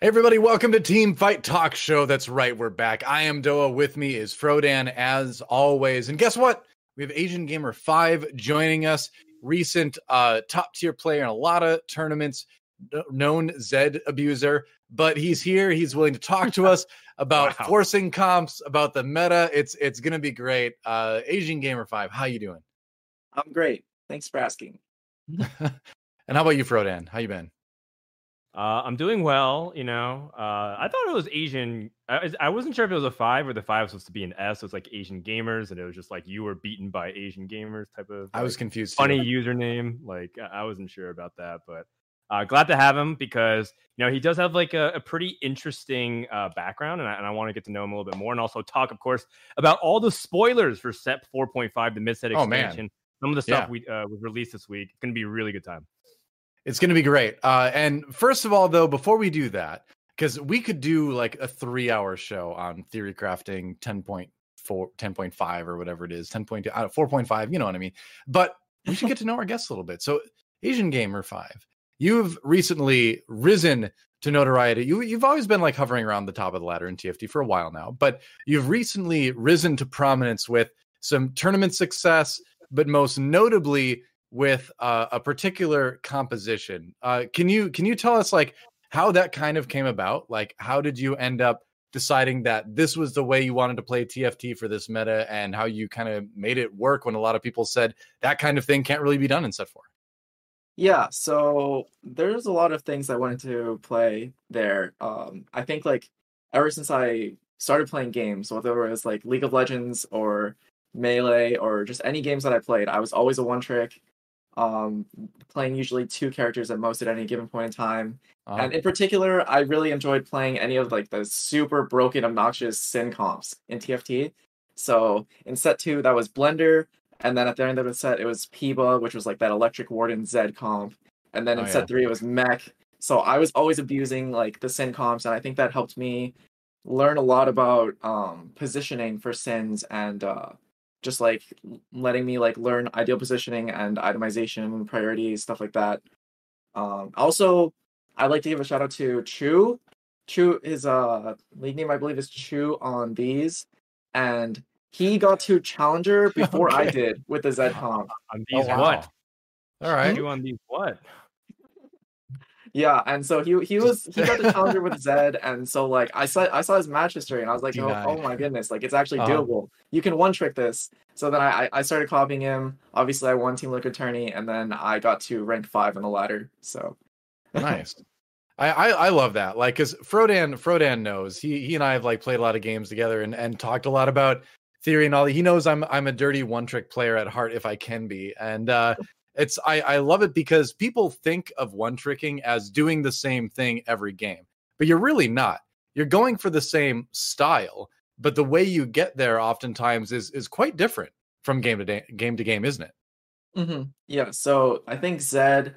Hey everybody, welcome to Team Fight Talk Show. That's right, we're back. I am Doa. With me is Frodan, as always. And guess what? We have Asian Gamer 5 joining us, recent uh, top tier player in a lot of tournaments, known Zed abuser. But he's here. He's willing to talk to us about wow. forcing comps, about the meta. It's it's gonna be great. Uh, Asian Gamer 5, how you doing? I'm great. Thanks for asking. and how about you, Frodan? How you been? Uh, I'm doing well. You know, uh, I thought it was Asian. I, I, wasn't sure if it was a five or the five was supposed to be an S. So it's like Asian gamers, and it was just like you were beaten by Asian gamers type of. I was confused. Funny too. username. Like I wasn't sure about that, but uh, glad to have him because you know he does have like a, a pretty interesting uh, background, and I, and I want to get to know him a little bit more, and also talk, of course, about all the spoilers for Set 4.5, the Mid-Set expansion. Oh, man. Some of the stuff yeah. we uh, was released this week. It's going to be a really good time. It's going to be great. Uh, and first of all, though, before we do that, because we could do like a three hour show on theory crafting 10.4, 10.5 or whatever it is, 10.2, uh, 4.5, you know what I mean? But we should get to know our guests a little bit. So, Asian Gamer 5, you've recently risen to notoriety. You, you've always been like hovering around the top of the ladder in TFT for a while now, but you've recently risen to prominence with some tournament success, but most notably with uh, a particular composition. Uh, can you can you tell us like how that kind of came about? Like, how did you end up deciding that this was the way you wanted to play TFT for this meta, and how you kind of made it work when a lot of people said that kind of thing can't really be done in set four? Yeah, so there's a lot of things I wanted to play there. Um, I think like ever since I started playing games, whether it was like League of Legends or Melee or just any games that I played, I was always a one trick um, playing usually two characters at most at any given point in time. Uh-huh. And in particular, I really enjoyed playing any of like the super broken, obnoxious Sin comps in TFT. So in set two, that was Blender, and then at the end of the set, it was Piba, which was like that Electric Warden Z comp, and then in oh, set yeah. three, it was Mech. So I was always abusing like the Sin comps, and I think that helped me learn a lot about um, positioning for Sins and uh, just like letting me like learn ideal positioning and itemization priorities stuff like that. Um also i'd like to give a shout out to chu chu his uh league name i believe is chu on these. And he got to challenger before okay. i did with the z comp. On these oh, wow. what? All right. You on these what yeah, and so he he was he got the challenger with Zed, and so like I saw I saw his match history, and I was like, oh, oh, my goodness, like it's actually uh-huh. doable. You can one trick this. So then I I started copying him. Obviously, I won Team Liquid Tourney, and then I got to rank five on the ladder. So nice. I, I, I love that. Like, cause Frodan Frodan knows he he and I have like played a lot of games together and and talked a lot about theory and all. He knows I'm I'm a dirty one trick player at heart if I can be, and uh, it's I, I love it because people think of one tricking as doing the same thing every game, but you're really not. You're going for the same style, but the way you get there oftentimes is is quite different from game to day, game to game, isn't it? Mm-hmm. Yeah. So I think Zed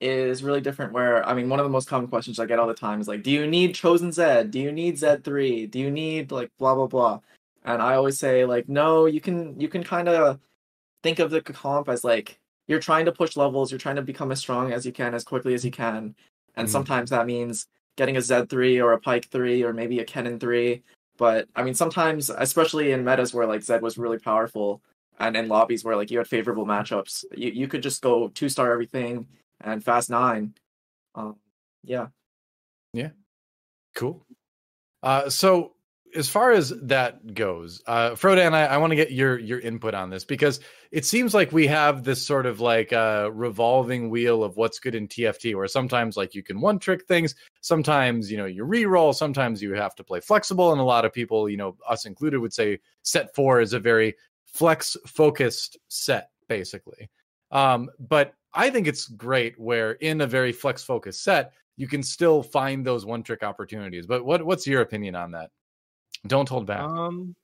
is really different. Where I mean, one of the most common questions I get all the time is like, "Do you need Chosen Zed? Do you need Zed three? Do you need like blah blah blah?" And I always say like, "No, you can you can kind of think of the comp as like you're trying to push levels, you're trying to become as strong as you can as quickly as you can. And mm sometimes that means getting a Z3 or a Pyke 3 or maybe a Kennen 3. But I mean, sometimes, especially in metas where like Zed was really powerful and in lobbies where like you had favorable matchups, you, you could just go two star everything and fast nine. Um, yeah. Yeah. Cool. Uh, so as far as that goes, uh, Frodan, I, I want to get your your input on this because it seems like we have this sort of like uh, revolving wheel of what's good in TFT, where sometimes like you can one trick things, sometimes you know you re-roll, sometimes you have to play flexible, and a lot of people, you know, us included, would say set four is a very flex focused set, basically. Um, but I think it's great where in a very flex focused set, you can still find those one trick opportunities. But what what's your opinion on that? Don't hold back. Um,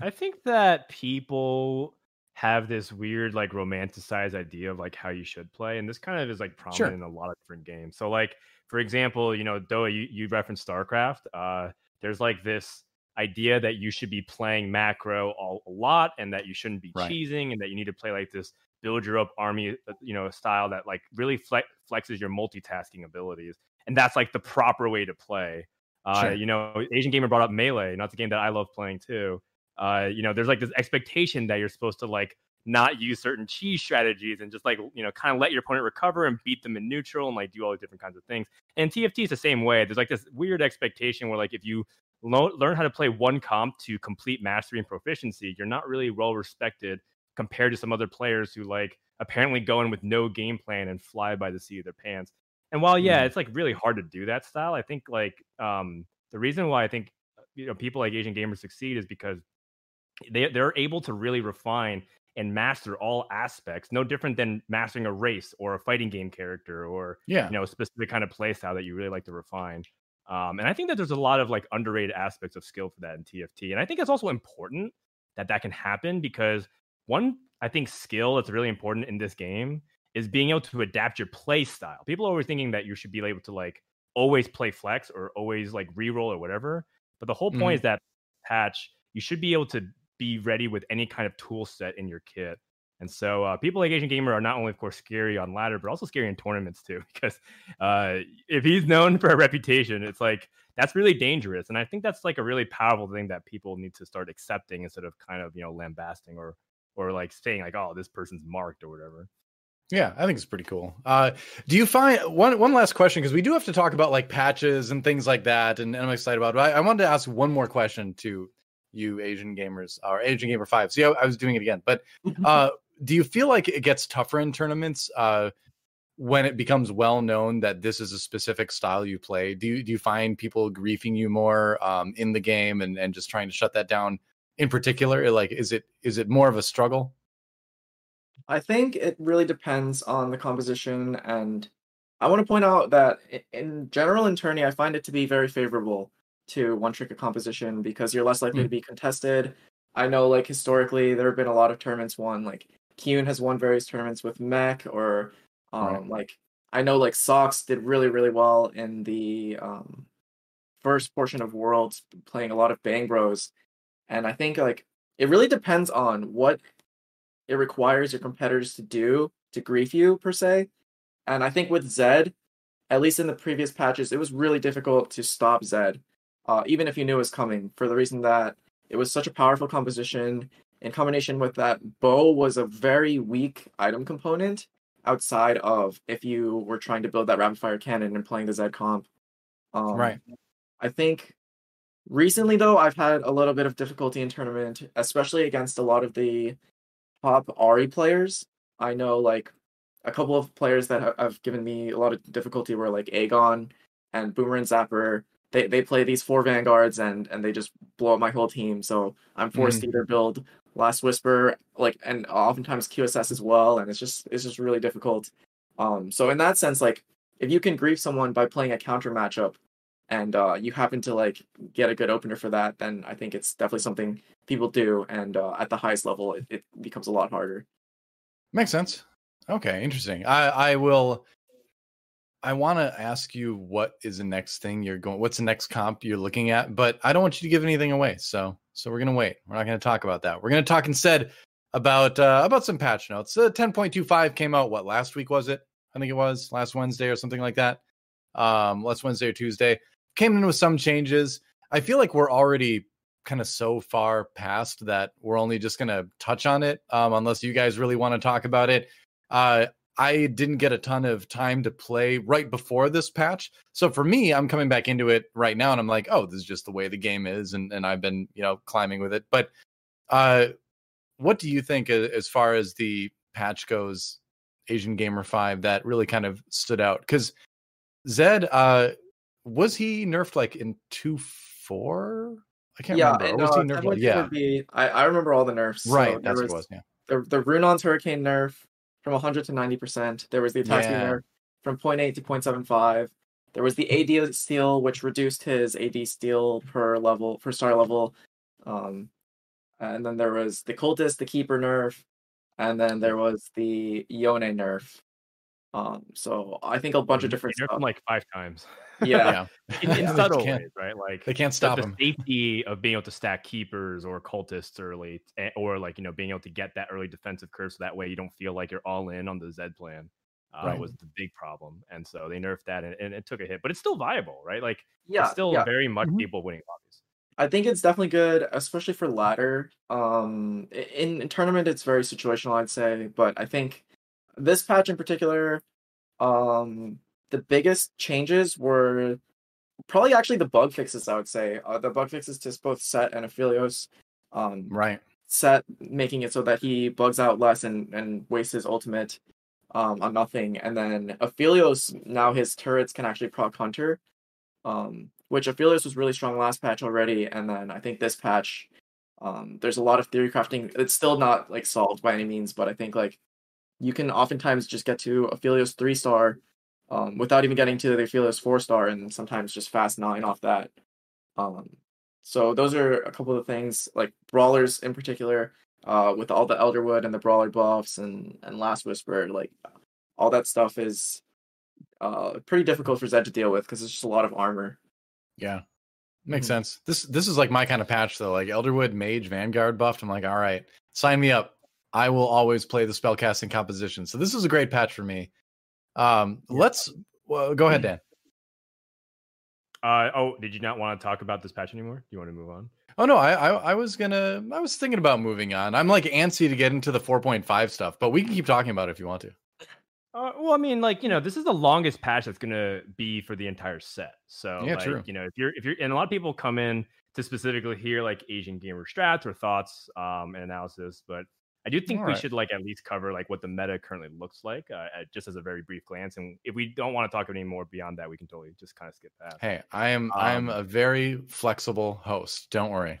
I think that people have this weird, like, romanticized idea of like how you should play, and this kind of is like prominent sure. in a lot of different games. So, like, for example, you know, Doa, you, you referenced StarCraft. Uh, there's like this idea that you should be playing macro all, a lot, and that you shouldn't be right. cheesing, and that you need to play like this build your up army, uh, you know, style that like really flex, flexes your multitasking abilities. and that's like the proper way to play. Uh, sure. You know, Asian Gamer brought up Melee, and that's a game that I love playing too. Uh, you know, there's like this expectation that you're supposed to like not use certain cheese strategies and just like you know kind of let your opponent recover and beat them in neutral and like do all these different kinds of things. And TFT is the same way. There's like this weird expectation where like if you lo- learn how to play one comp to complete mastery and proficiency, you're not really well respected compared to some other players who like apparently go in with no game plan and fly by the seat of their pants. And while yeah, mm. it's like really hard to do that style, I think like um the reason why I think you know people like Asian gamers succeed is because they they're able to really refine and master all aspects no different than mastering a race or a fighting game character or yeah you know a specific kind of play style that you really like to refine um, and i think that there's a lot of like underrated aspects of skill for that in tft and i think it's also important that that can happen because one i think skill that's really important in this game is being able to adapt your play style people are always thinking that you should be able to like always play flex or always like reroll or whatever but the whole point mm-hmm. is that patch you should be able to be ready with any kind of tool set in your kit. And so uh, people like Asian Gamer are not only, of course, scary on ladder, but also scary in tournaments too. Because uh, if he's known for a reputation, it's like that's really dangerous. And I think that's like a really powerful thing that people need to start accepting instead of kind of you know lambasting or or like saying like, oh, this person's marked or whatever. Yeah, I think it's pretty cool. Uh, do you find one one last question because we do have to talk about like patches and things like that, and, and I'm excited about it. I, I wanted to ask one more question to you Asian gamers or Asian Gamer Five. See, I, I was doing it again, but mm-hmm. uh, do you feel like it gets tougher in tournaments uh, when it becomes well known that this is a specific style you play? Do you do you find people griefing you more um, in the game and and just trying to shut that down? In particular, like is it is it more of a struggle? I think it really depends on the composition, and I want to point out that in general in tourney, I find it to be very favorable to one trick composition because you're less likely mm. to be contested. I know like historically there have been a lot of tournaments won like Kyun has won various tournaments with Mech or um right. like I know like Socks did really really well in the um first portion of Worlds playing a lot of Bang Bros and I think like it really depends on what it requires your competitors to do to grief you per se. And I think with Zed, at least in the previous patches, it was really difficult to stop Zed uh, even if you knew it was coming, for the reason that it was such a powerful composition. In combination with that, bow was a very weak item component outside of if you were trying to build that rapid fire cannon and playing the Z comp. Um, right. I think recently though I've had a little bit of difficulty in tournament, especially against a lot of the top Ahri players. I know like a couple of players that have given me a lot of difficulty were like Aegon and Boomerang Zapper they, they play these four vanguards and and they just blow up my whole team. So I'm forced mm. to either build Last Whisper like and oftentimes QSS as well, and it's just it's just really difficult. Um, so in that sense, like if you can grief someone by playing a counter matchup, and uh, you happen to like get a good opener for that, then I think it's definitely something people do, and uh, at the highest level, it, it becomes a lot harder. Makes sense. Okay, interesting. I I will I want to ask you what is the next thing you're going what's the next comp you're looking at, but I don't want you to give anything away. So so we're to wait. We're not to talk about that. We're to talk instead about uh about some patch notes. Uh, 10.25 came out what last week was it? I think it was last Wednesday or something like that. Um last Wednesday or Tuesday. Came in with some changes. I feel like we're already kind of so far past that we're only just going to touch on it um unless you guys really want to talk about it. Uh I didn't get a ton of time to play right before this patch. So for me, I'm coming back into it right now and I'm like, oh, this is just the way the game is. And, and I've been, you know, climbing with it. But uh, what do you think as far as the patch goes, Asian Gamer 5, that really kind of stood out? Because Zed, uh, was he nerfed like in 2 4? I can't yeah, remember. was he nerfed? Like, yeah. Be, I, I remember all the nerfs. Right. So that's was, what it was. Yeah. The, the Runaan's Hurricane nerf, from 100 to 90%. There was the attack speed nerf from 0.8 to 0.75. There was the AD steal, which reduced his AD steal per level, per star level. Um, and then there was the cultist, the keeper nerf, and then there was the Yone nerf. Um, so I think a bunch of different stuff. like five times. Yeah, yeah. in, in subtle ways, right? Like they can't stop the, them. safety of being able to stack keepers or cultists early, eh, or like you know being able to get that early defensive curve, so that way you don't feel like you're all in on the Zed plan. uh, right. was the big problem, and so they nerfed that, and, and, it took a hit, but it's still viable, right? Like, yeah, it's still yeah. very much mm-hmm. people winning lobbies. I think it's definitely good, especially for ladder. Um, in, in tournament, it's very situational, I'd say, but I think this patch in particular, um, the biggest changes were probably actually the bug fixes. I would say uh, the bug fixes to both Sett and Aphelios. Um, right. Sett making it so that he bugs out less and and wastes his ultimate um, on nothing, and then Aphelios now his turrets can actually proc Hunter, um, which Aphelios was really strong last patch already, and then I think this patch. Um, there's a lot of theory crafting. It's still not like solved by any means, but I think like you can oftentimes just get to Aphelios three star um, without even getting to the Aphelios four star, and sometimes just fast nine off that. Um, so those are a couple of things, like brawlers in particular, uh, with all the Elderwood and the brawler buffs and and Last Whisper, like all that stuff is uh pretty difficult for Zed to deal with because it's just a lot of armor. Yeah. Makes mm-hmm. sense. This this is like my kind of patch though. Like Elderwood Mage Vanguard buffed. I'm like, all right, sign me up. I will always play the spellcasting composition. So this is a great patch for me. Um, yeah. let's well, go ahead, Dan. Uh, oh, did you not want to talk about this patch anymore? Do you want to move on? Oh no, I, I, I was gonna I was thinking about moving on. I'm like antsy to get into the 4.5 stuff, but we can keep talking about it if you want to. Uh, well, I mean, like you know, this is the longest patch that's gonna be for the entire set. So yeah, like, true. You know, if you're if you're and a lot of people come in to specifically hear like Asian gamer strats or thoughts um and analysis, but I do think All we right. should like at least cover like what the meta currently looks like, uh, just as a very brief glance. And if we don't want to talk any more beyond that, we can totally just kind of skip past. Hey, I am um, I am a very flexible host. Don't worry.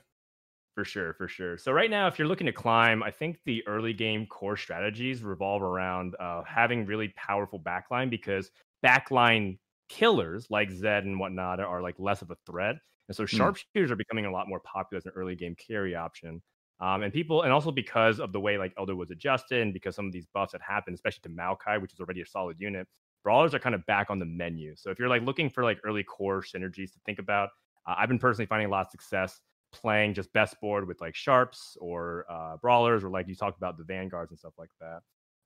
For sure, for sure. So right now, if you're looking to climb, I think the early game core strategies revolve around uh, having really powerful backline because backline killers like Zed and whatnot are like less of a threat. And so hmm. sharpshooters mm. are becoming a lot more popular as an early game carry option. Um, and people, and also because of the way like Elder was adjusted, and because some of these buffs had happened, especially to Maokai, which is already a solid unit, brawlers are kind of back on the menu. So if you're like looking for like early core synergies to think about, uh, I've been personally finding a lot of success playing just best board with like sharps or uh, brawlers, or like you talked about the vanguards and stuff like that.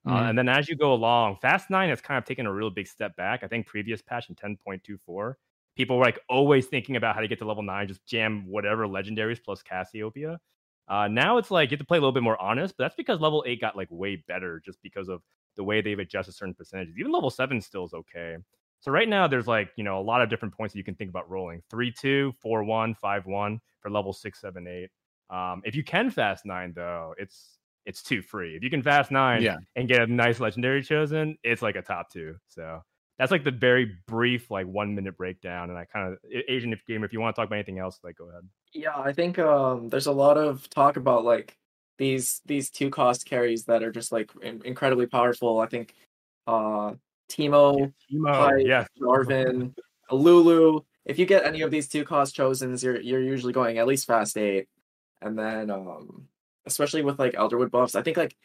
Uh, mm-hmm. Uh, and then as you go along, Fast Nine has kind of taken a real big step back. I think previous patch in 10.24, people were like always thinking about how to get to level nine, just jam whatever legendaries plus Cassiopeia. Uh, now it's like you have to play a little bit more honest, but that's because level eight got like way better just because of the way they've adjusted certain percentages. Even level seven still is okay. So right now there's like, you know, a lot of different points that you can think about rolling. Three, two, four, one, five, one for level six, seven, eight. Um, if you can fast nine though, it's it's too free. If you can fast nine yeah. and get a nice legendary chosen, it's like a top two. So that's like the very brief, like one minute breakdown. And I kind of Asian if game, if you want to talk about anything else, like go ahead. Yeah, I think um, there's a lot of talk about like these these two cost carries that are just like in- incredibly powerful. I think uh, Teemo, Teemo, yeah, Jarvan, Lulu. If you get any of these two cost chosens, you're you're usually going at least fast eight, and then um, especially with like Elderwood buffs, I think like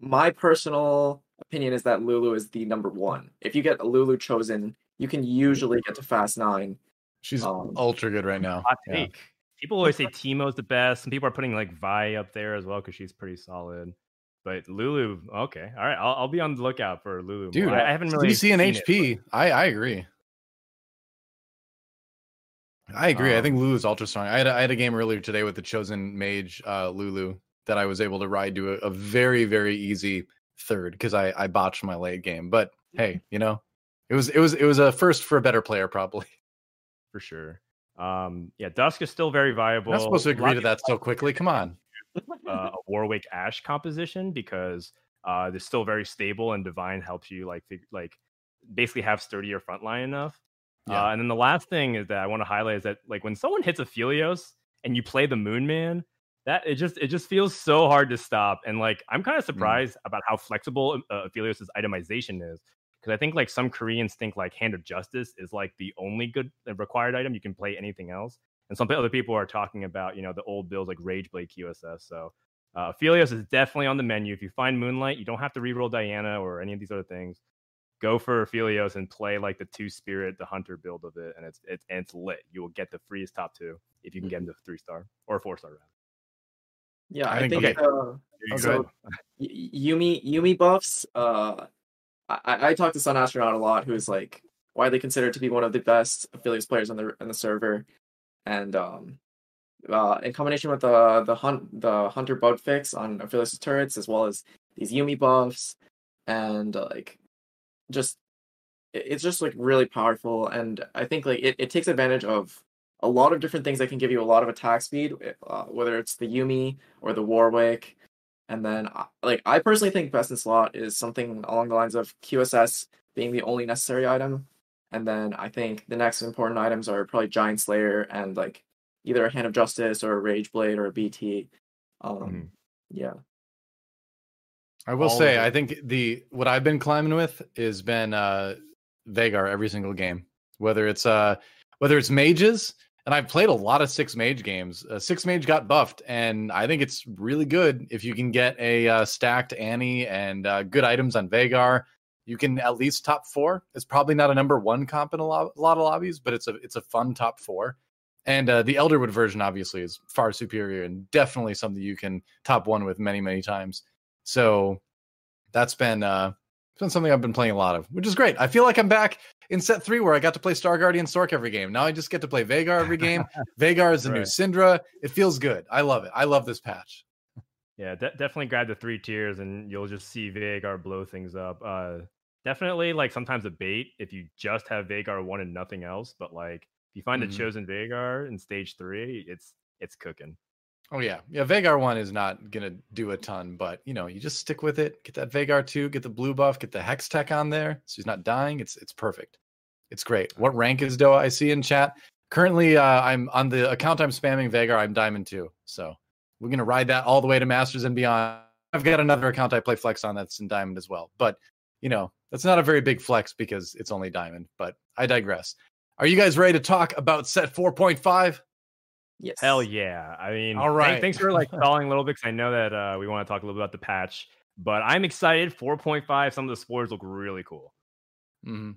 my personal opinion is that Lulu is the number one. If you get a Lulu chosen, you can usually get to fast nine. She's um, ultra good right now. Hot take. Yeah. People always say Teemo's the best. Some people are putting like Vi up there as well because she's pretty solid. But Lulu, okay, all right, I'll, I'll be on the lookout for Lulu. Dude, I, I haven't really DC and HP. It, but... I I agree. I agree. Um, I think Lulu's ultra strong. I had a, I had a game earlier today with the chosen mage uh, Lulu that I was able to ride to a, a very very easy third because I I botched my late game. But hey, you know, it was it was it was a first for a better player probably. For sure. Um, yeah, Dusk is still very viable. I'm not supposed to agree to that so quickly. Come on. Uh, a Warwick Ashe composition because uh, they're still very stable and Divine helps you like fig- like basically have sturdier frontline enough. Yeah. Uh, and then the last thing is that I want to highlight is that like when someone hits Aphelios and you play the Moon Man, that it just it just feels so hard to stop. And like I'm kind of mm. surprised mm. about how flexible uh, Aphelios' itemization is because I think like some Koreans think like Hand of Justice is like the only good uh, required item. You can play anything else, and some other people are talking about you know the old builds like Rageblade QSS. So uh, Aphelios is definitely on the menu. If you find Moonlight, you don't have to reroll Diana or any of these other things. Go for Aphelios and play like the two spirit, the hunter build of it, and it's it's and it's lit. You will get the freest top two if you can get into three star or four star rather. Yeah, I, I think, think okay. uh, so Yuumi Yuumi buffs. Uh, I, I talked to Sun Astronaut a lot, who's like widely considered to be one of the best Aphelios players on the in the server, and um, uh, in combination with the the hunt the hunter bug fix on Aphelios turrets, as well as these Yuumi buffs, and uh, like just it's just like really powerful, and I think like it, it takes advantage of a lot of different things that can give you a lot of attack speed, uh, whether it's the Yuumi or the Warwick. And then, uh, like, I personally think best in slot is something along the lines of QSS being the only necessary item. And then I think the next important items are probably Giant Slayer and like either a Hand of Justice or a Rage Blade or a BT. Um, mm-hmm. Yeah. I will All say, I think the what I've been climbing with has been uh Veigar every single game. Whether it's uh whether it's mages, and I've played a lot of six mage games. Uh, six mage got buffed, and I think it's really good if you can get a uh, stacked Annie and uh, good items on Veigar. You can at least top four. It's probably not a number one comp in a lot, a lot of lobbies, but it's a it's a fun top four. And uh, the Elderwood version obviously is far superior and definitely something you can top one with many many times. So that's been uh, it's been something I've been playing a lot of, which is great. I feel like I'm back in set three where I got to play Star Guardian Sork every game. Now I just get to play Veigar every game. Veigar is the right. new Syndra. It feels good. I love it. I love this patch. Yeah, de- definitely grab the three tiers and you'll just see Veigar blow things up. Uh, definitely like sometimes a bait if you just have Veigar one and nothing else. But like if you find mm-hmm. a chosen Veigar in stage three, it's it's cooking. Oh yeah, yeah. Veigar one is not gonna do a ton, but you know, you just stick with it. Get that Veigar two, get the blue buff, get the hex tech on there, so he's not dying. It's it's perfect. It's great. What rank is Doa? I see in chat. Currently, uh, I'm on the account I'm spamming Veigar. I'm Diamond two, so we're gonna ride that all the way to Masters and beyond. I've got another account I play Flex on that's in Diamond as well, but you know that's not a very big flex because it's only Diamond. But I digress. Are you guys ready to talk about set 4.5? Yes. Hell yeah. I mean, all right. Thanks for like stalling a little bit because I know that uh, we want to talk a little bit about the patch, but I'm excited. 4.5. Some of the spores look really cool. Mm-hmm.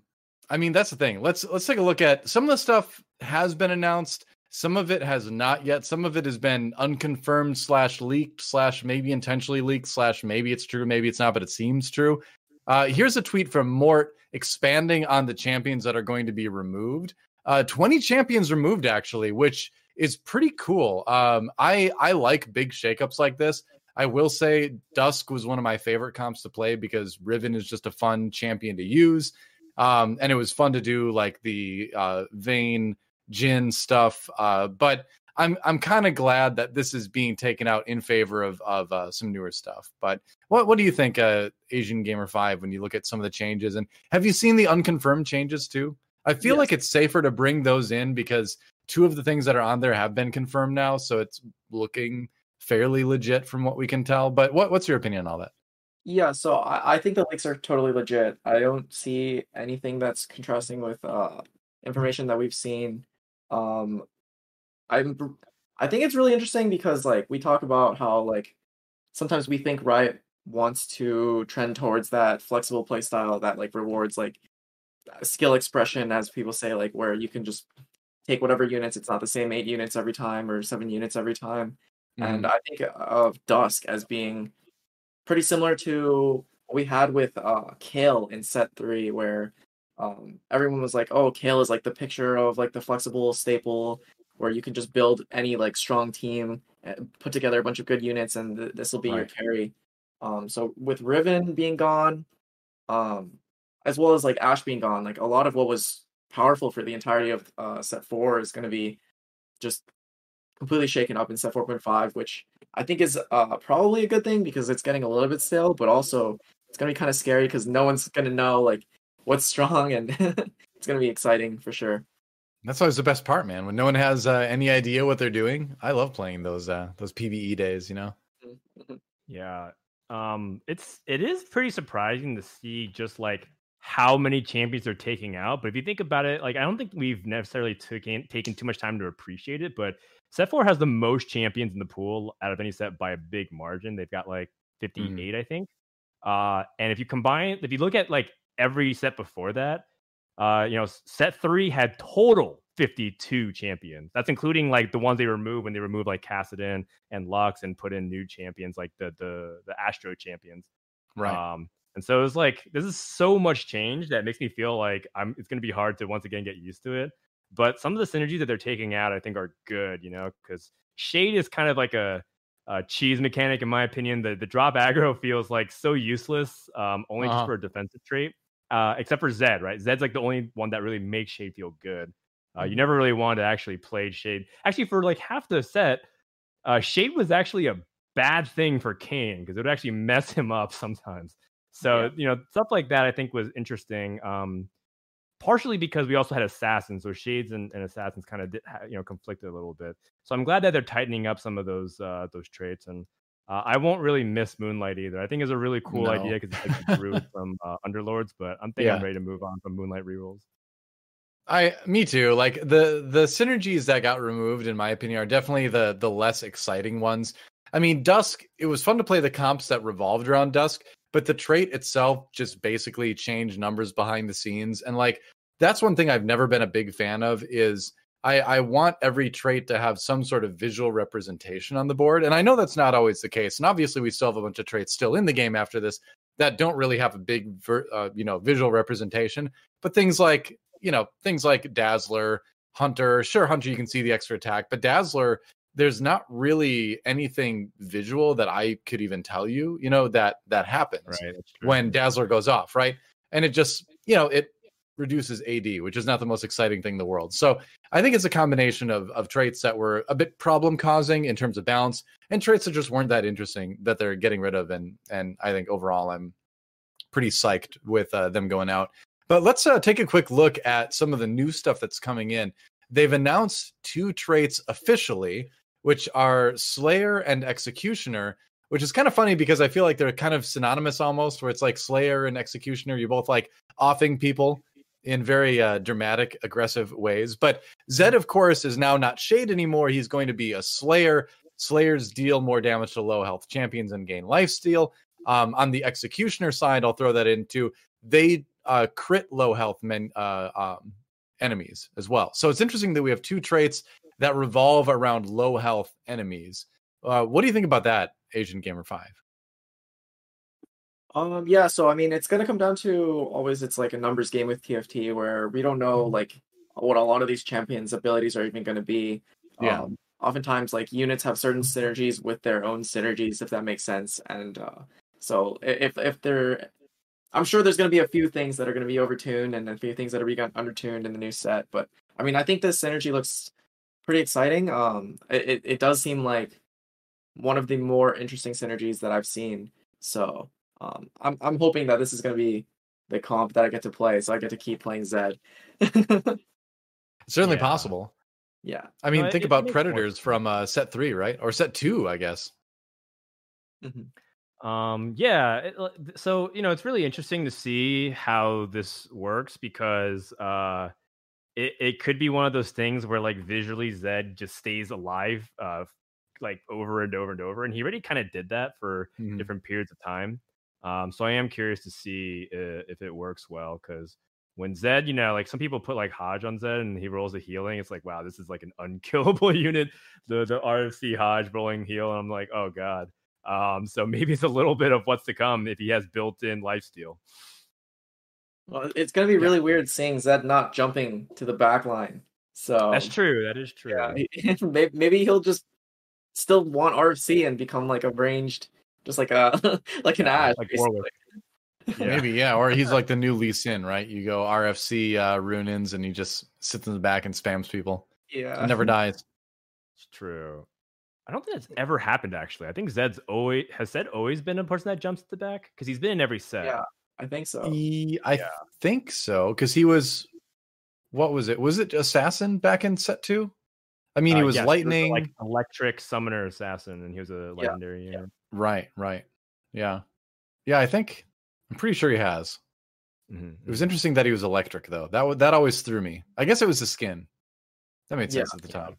I mean, that's the thing. Let's let's take a look at some of the stuff has been announced. Some of it has not yet. Some of it has been unconfirmed slash leaked slash maybe intentionally leaked slash maybe it's true, maybe it's not, but it seems true. Uh, here's a tweet from Mort expanding on the champions that are going to be removed. Uh, 20 champions removed actually, which is pretty cool. Um, I I like big shakeups like this. I will say Dusk was one of my favorite comps to play because Riven is just a fun champion to use. Um, and it was fun to do like the uh Vayne Jhin stuff. Uh, but I'm I'm kind of glad that this is being taken out in favor of of uh, some newer stuff. But what what do you think, uh, Asian Gamer Five, when you look at some of the changes? And have you seen the unconfirmed changes too? I feel yes. like it's safer to bring those in because two of the things that are on there have been confirmed now, so it's looking fairly legit from what we can tell. But what what's your opinion on all that? Yeah, so I, I think the leaks are totally legit. I don't see anything that's contrasting with uh, information that we've seen. Um, I'm I think it's really interesting because like we talk about how like sometimes we think Riot wants to trend towards that flexible playstyle that like rewards like skill expression as people say like where you can just take whatever units. It's not the same eight units every time or seven units every time. Mm-hmm. And I think of Dusk as being pretty similar to what we had with uh, Kayle in set three, where um, everyone was like, "Oh, Kayle is like the picture of like the flexible staple where you can just build any like strong team, put together a bunch of good units, and th- this will be right. your carry." Um, so with Riven being gone, um, as well as like Ashe being gone, like a lot of what was powerful for the entirety of uh, set four is going to be just completely shaken up in set 4.5, which I think is uh, probably a good thing because it's getting a little bit stale, but also it's going to be kind of scary because no one's going to know like what's strong and it's going to be exciting for sure. That's always the best part, man. When no one has uh, any idea what they're doing, I love playing those uh, those PVE days. You know. Mm-hmm. Yeah, um, it's it is pretty surprising to see just like how many champions they're taking out. But if you think about it, like I don't think we've necessarily taken taken too much time to appreciate it. But set four has the most champions in the pool out of any set by a big margin. They've got like 58, mm. I think. Uh, and if you combine, if you look at like every set before that, uh, you know, set three had total 52 champions. That's including like the ones they removed when they removed like Kassadin and Lux and put in new champions like the the the Astro champions. Right. Um, And so it was like this is so much change that makes me feel like I'm it's gonna be hard to once again get used to it. But some of the synergies that they're taking out, I think, are good, you know, because Shade is kind of like a, a, cheese mechanic, in my opinion. The the drop aggro feels like so useless, um, only uh-huh. just for a defensive trait. Uh, except for Zed, right? Zed's like the only one that really makes Shade feel good. Uh, you mm-hmm. never really wanted to actually play Shade. Actually, for like half the set, uh, Shade was actually a bad thing for Kayn because it would actually mess him up sometimes. So yeah. you know stuff like that I think was interesting. Um, partially because we also had assassins, so shades and, and assassins kind of did, you know conflicted a little bit. So I'm glad that they're tightening up some of those uh, those traits, and uh, I won't really miss Moonlight either. I think it's a really cool no. idea because it's like druid from uh, Underlords, but I'm thinking yeah. I'm ready to move on from Moonlight rerolls. I me too. Like the the synergies that got removed, in my opinion, are definitely the the less exciting ones. I mean, Dusk. It was fun to play the comps that revolved around Dusk, but the trait itself just basically changed numbers behind the scenes, and like that's one thing I've never been a big fan of. Is I, I want every trait to have some sort of visual representation on the board, and I know that's not always the case. And obviously, we still have a bunch of traits still in the game after this that don't really have a big, uh, you know, visual representation. But things like you know, things like Dazzler, Hunter. Sure, Hunter, you can see the extra attack, but Dazzler, there's not really anything visual that I could even tell you, you know, that that happens right, when Dazzler goes off, right? And it just, you know, it reduces AD, which is not the most exciting thing in the world. So I think it's a combination of of traits that were a bit problem causing in terms of balance, and traits that just weren't that interesting that they're getting rid of. And and I think overall, I'm pretty psyched with uh, them going out. But let's uh, take a quick look at some of the new stuff that's coming in. They've announced two traits officially, which are Slayer and Executioner, which is kind of funny because I feel like they're kind of synonymous almost, where it's like Slayer and Executioner. You're both like offing people in very uh, dramatic, aggressive ways. But Zed, of course, is now not Shade anymore. He's going to be a Slayer. Slayers deal more damage to low health champions and gain life steal. Um, on the Executioner side, I'll throw that into they uh, crit low health men uh, um, enemies as well. So it's interesting that we have two traits that revolve around low health enemies. Uh, what do you think about that, Asian Gamer Five? Um, yeah, so I mean, it's gonna come down to always it's like a numbers game with TFT where we don't know mm-hmm. like what a lot of these champions' abilities are even gonna be. Yeah. Um, oftentimes, like units have certain synergies with their own synergies, if that makes sense. And uh, so if if they're I'm sure there's going to be a few things that are going to be overtuned and a few things that are being undertuned in the new set. But I mean, I think this synergy looks pretty exciting. Um, it, it does seem like one of the more interesting synergies that I've seen. So um, I'm I'm hoping that this is going to be the comp that I get to play, so I get to keep playing Zed. certainly yeah. possible. Yeah. I mean, think it, about it Predators from uh, set three, right? Or set two, I guess. Mm-hmm. Um, yeah. It, so you know, it's really interesting to see how this works because uh, it it could be one of those things where like visually Zed just stays alive, uh, like over and over and over, and he already kind of did that for mm-hmm. different periods of time. Um, so I am curious to see if, if it works well because when Zed, you know, like some people put like HoJ on Zed and he rolls a healing, it's like, wow, this is like an unkillable unit. The the RFC HoJ rolling heal, and I'm like, oh god. Um, so maybe it's a little bit of what's to come if he has built-in lifesteal. Well, it's gonna be really yeah. weird seeing Zed not jumping to the back line. So that's true. That is true. Yeah, maybe he'll just still want RFC and become like a ranged, just like a like an yeah, Like yeah. Maybe yeah, or he's like the new Lee Sin, right? You go RFC uh, Runaan's and he just sits in the back and spams people. Yeah, never dies. It's true. I don't think that's ever happened actually. I think Zed's always has Zed always been a person that jumps to the back because he's been in every set. Yeah, I think so. He, I yeah. think so because he was. What was it? Was it assassin back in set two? I mean, he uh, was yes, lightning, was like electric summoner assassin, and he was a legendary. Yeah. Right, right, yeah, yeah. I think I'm pretty sure he has. Mm-hmm. It was mm-hmm. interesting that he was electric, though. That that always threw me. I guess it was the skin. That made sense yeah, at the time.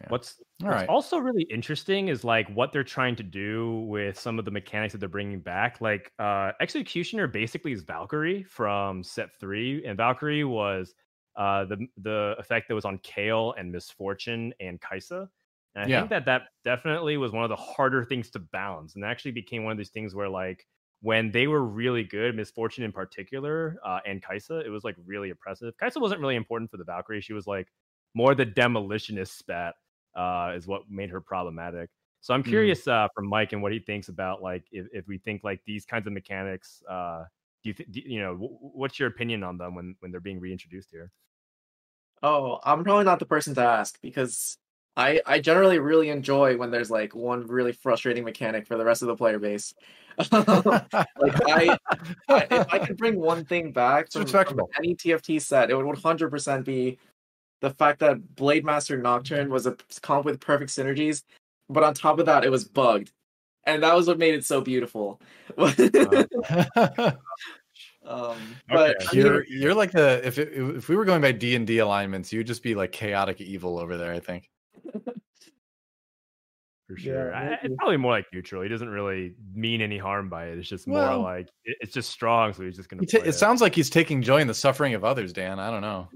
Yeah. What's, what's right. also really interesting is like what they're trying to do with some of the mechanics that they're bringing back. Like uh Executioner basically is Valkyrie from set three, and Valkyrie was uh the the effect that was on Kayle and Miss Fortune and Kai'Sa. And I yeah. think that that definitely was one of the harder things to balance, and actually became one of these things where like when they were really good, Miss Fortune in particular, uh, and Kai'Sa, it was like really impressive. Kai'Sa wasn't really important for the Valkyrie. She was like more the demolitionist spat, uh, is what made her problematic. So I'm mm. curious mm. uh, from Mike and what he thinks about like if, if we think like these kinds of mechanics. Uh, do you th- do, you know w- what's your opinion on them when when they're being reintroduced here? Oh, I'm probably not the person to ask because I I generally really enjoy when there's like one really frustrating mechanic for the rest of the player base. like I, I, if I could bring one thing back from, from any TFT set, it would 100% be the fact that Blade Master Nocturne was a comp with perfect synergies, but on top of that, it was bugged, and that was what made it so beautiful. Um, but okay. you're you're like the if it, if we were going by D and D alignments, you'd just be like chaotic evil over there. I think. For sure, yeah, I, it's probably more like neutral. He doesn't really mean any harm by it. It's just more like it, it's just strong, so he's just gonna. it, it sounds like he's taking joy in the suffering of others, Dan. I don't know.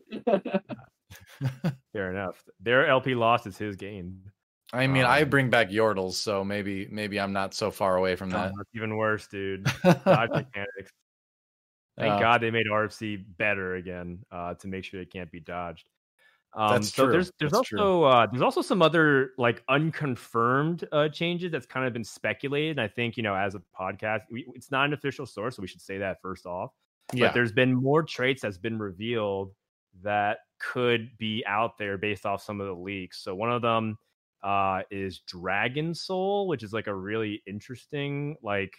Fair enough. Their LP loss is his gain. I mean, um, I bring back Yordles, so maybe maybe I'm not so far away from that. Oh, even worse, dude. mechanics. Thank uh, God they made RFC better again uh, to make sure it can't be dodged. Um, that's so true. there's there's that's also uh, there's also some other like unconfirmed uh, changes that's kind of been speculated. And I think you know as a podcast, we, it's not an official source, so we should say that first off. Yeah. But there's been more traits that's been revealed that could be out there based off some of the leaks. So one of them uh, is Dragon Soul, which is like a really interesting like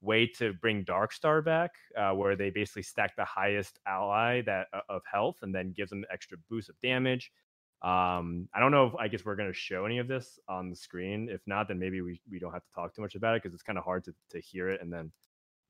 way to bring Dark Star back, uh, where they basically stack the highest ally that uh, of health and then gives them extra boost of damage. Um, I don't know if I guess we're going to show any of this on the screen. If not, then maybe we, we don't have to talk too much about it because it's kind of hard to, to hear it and then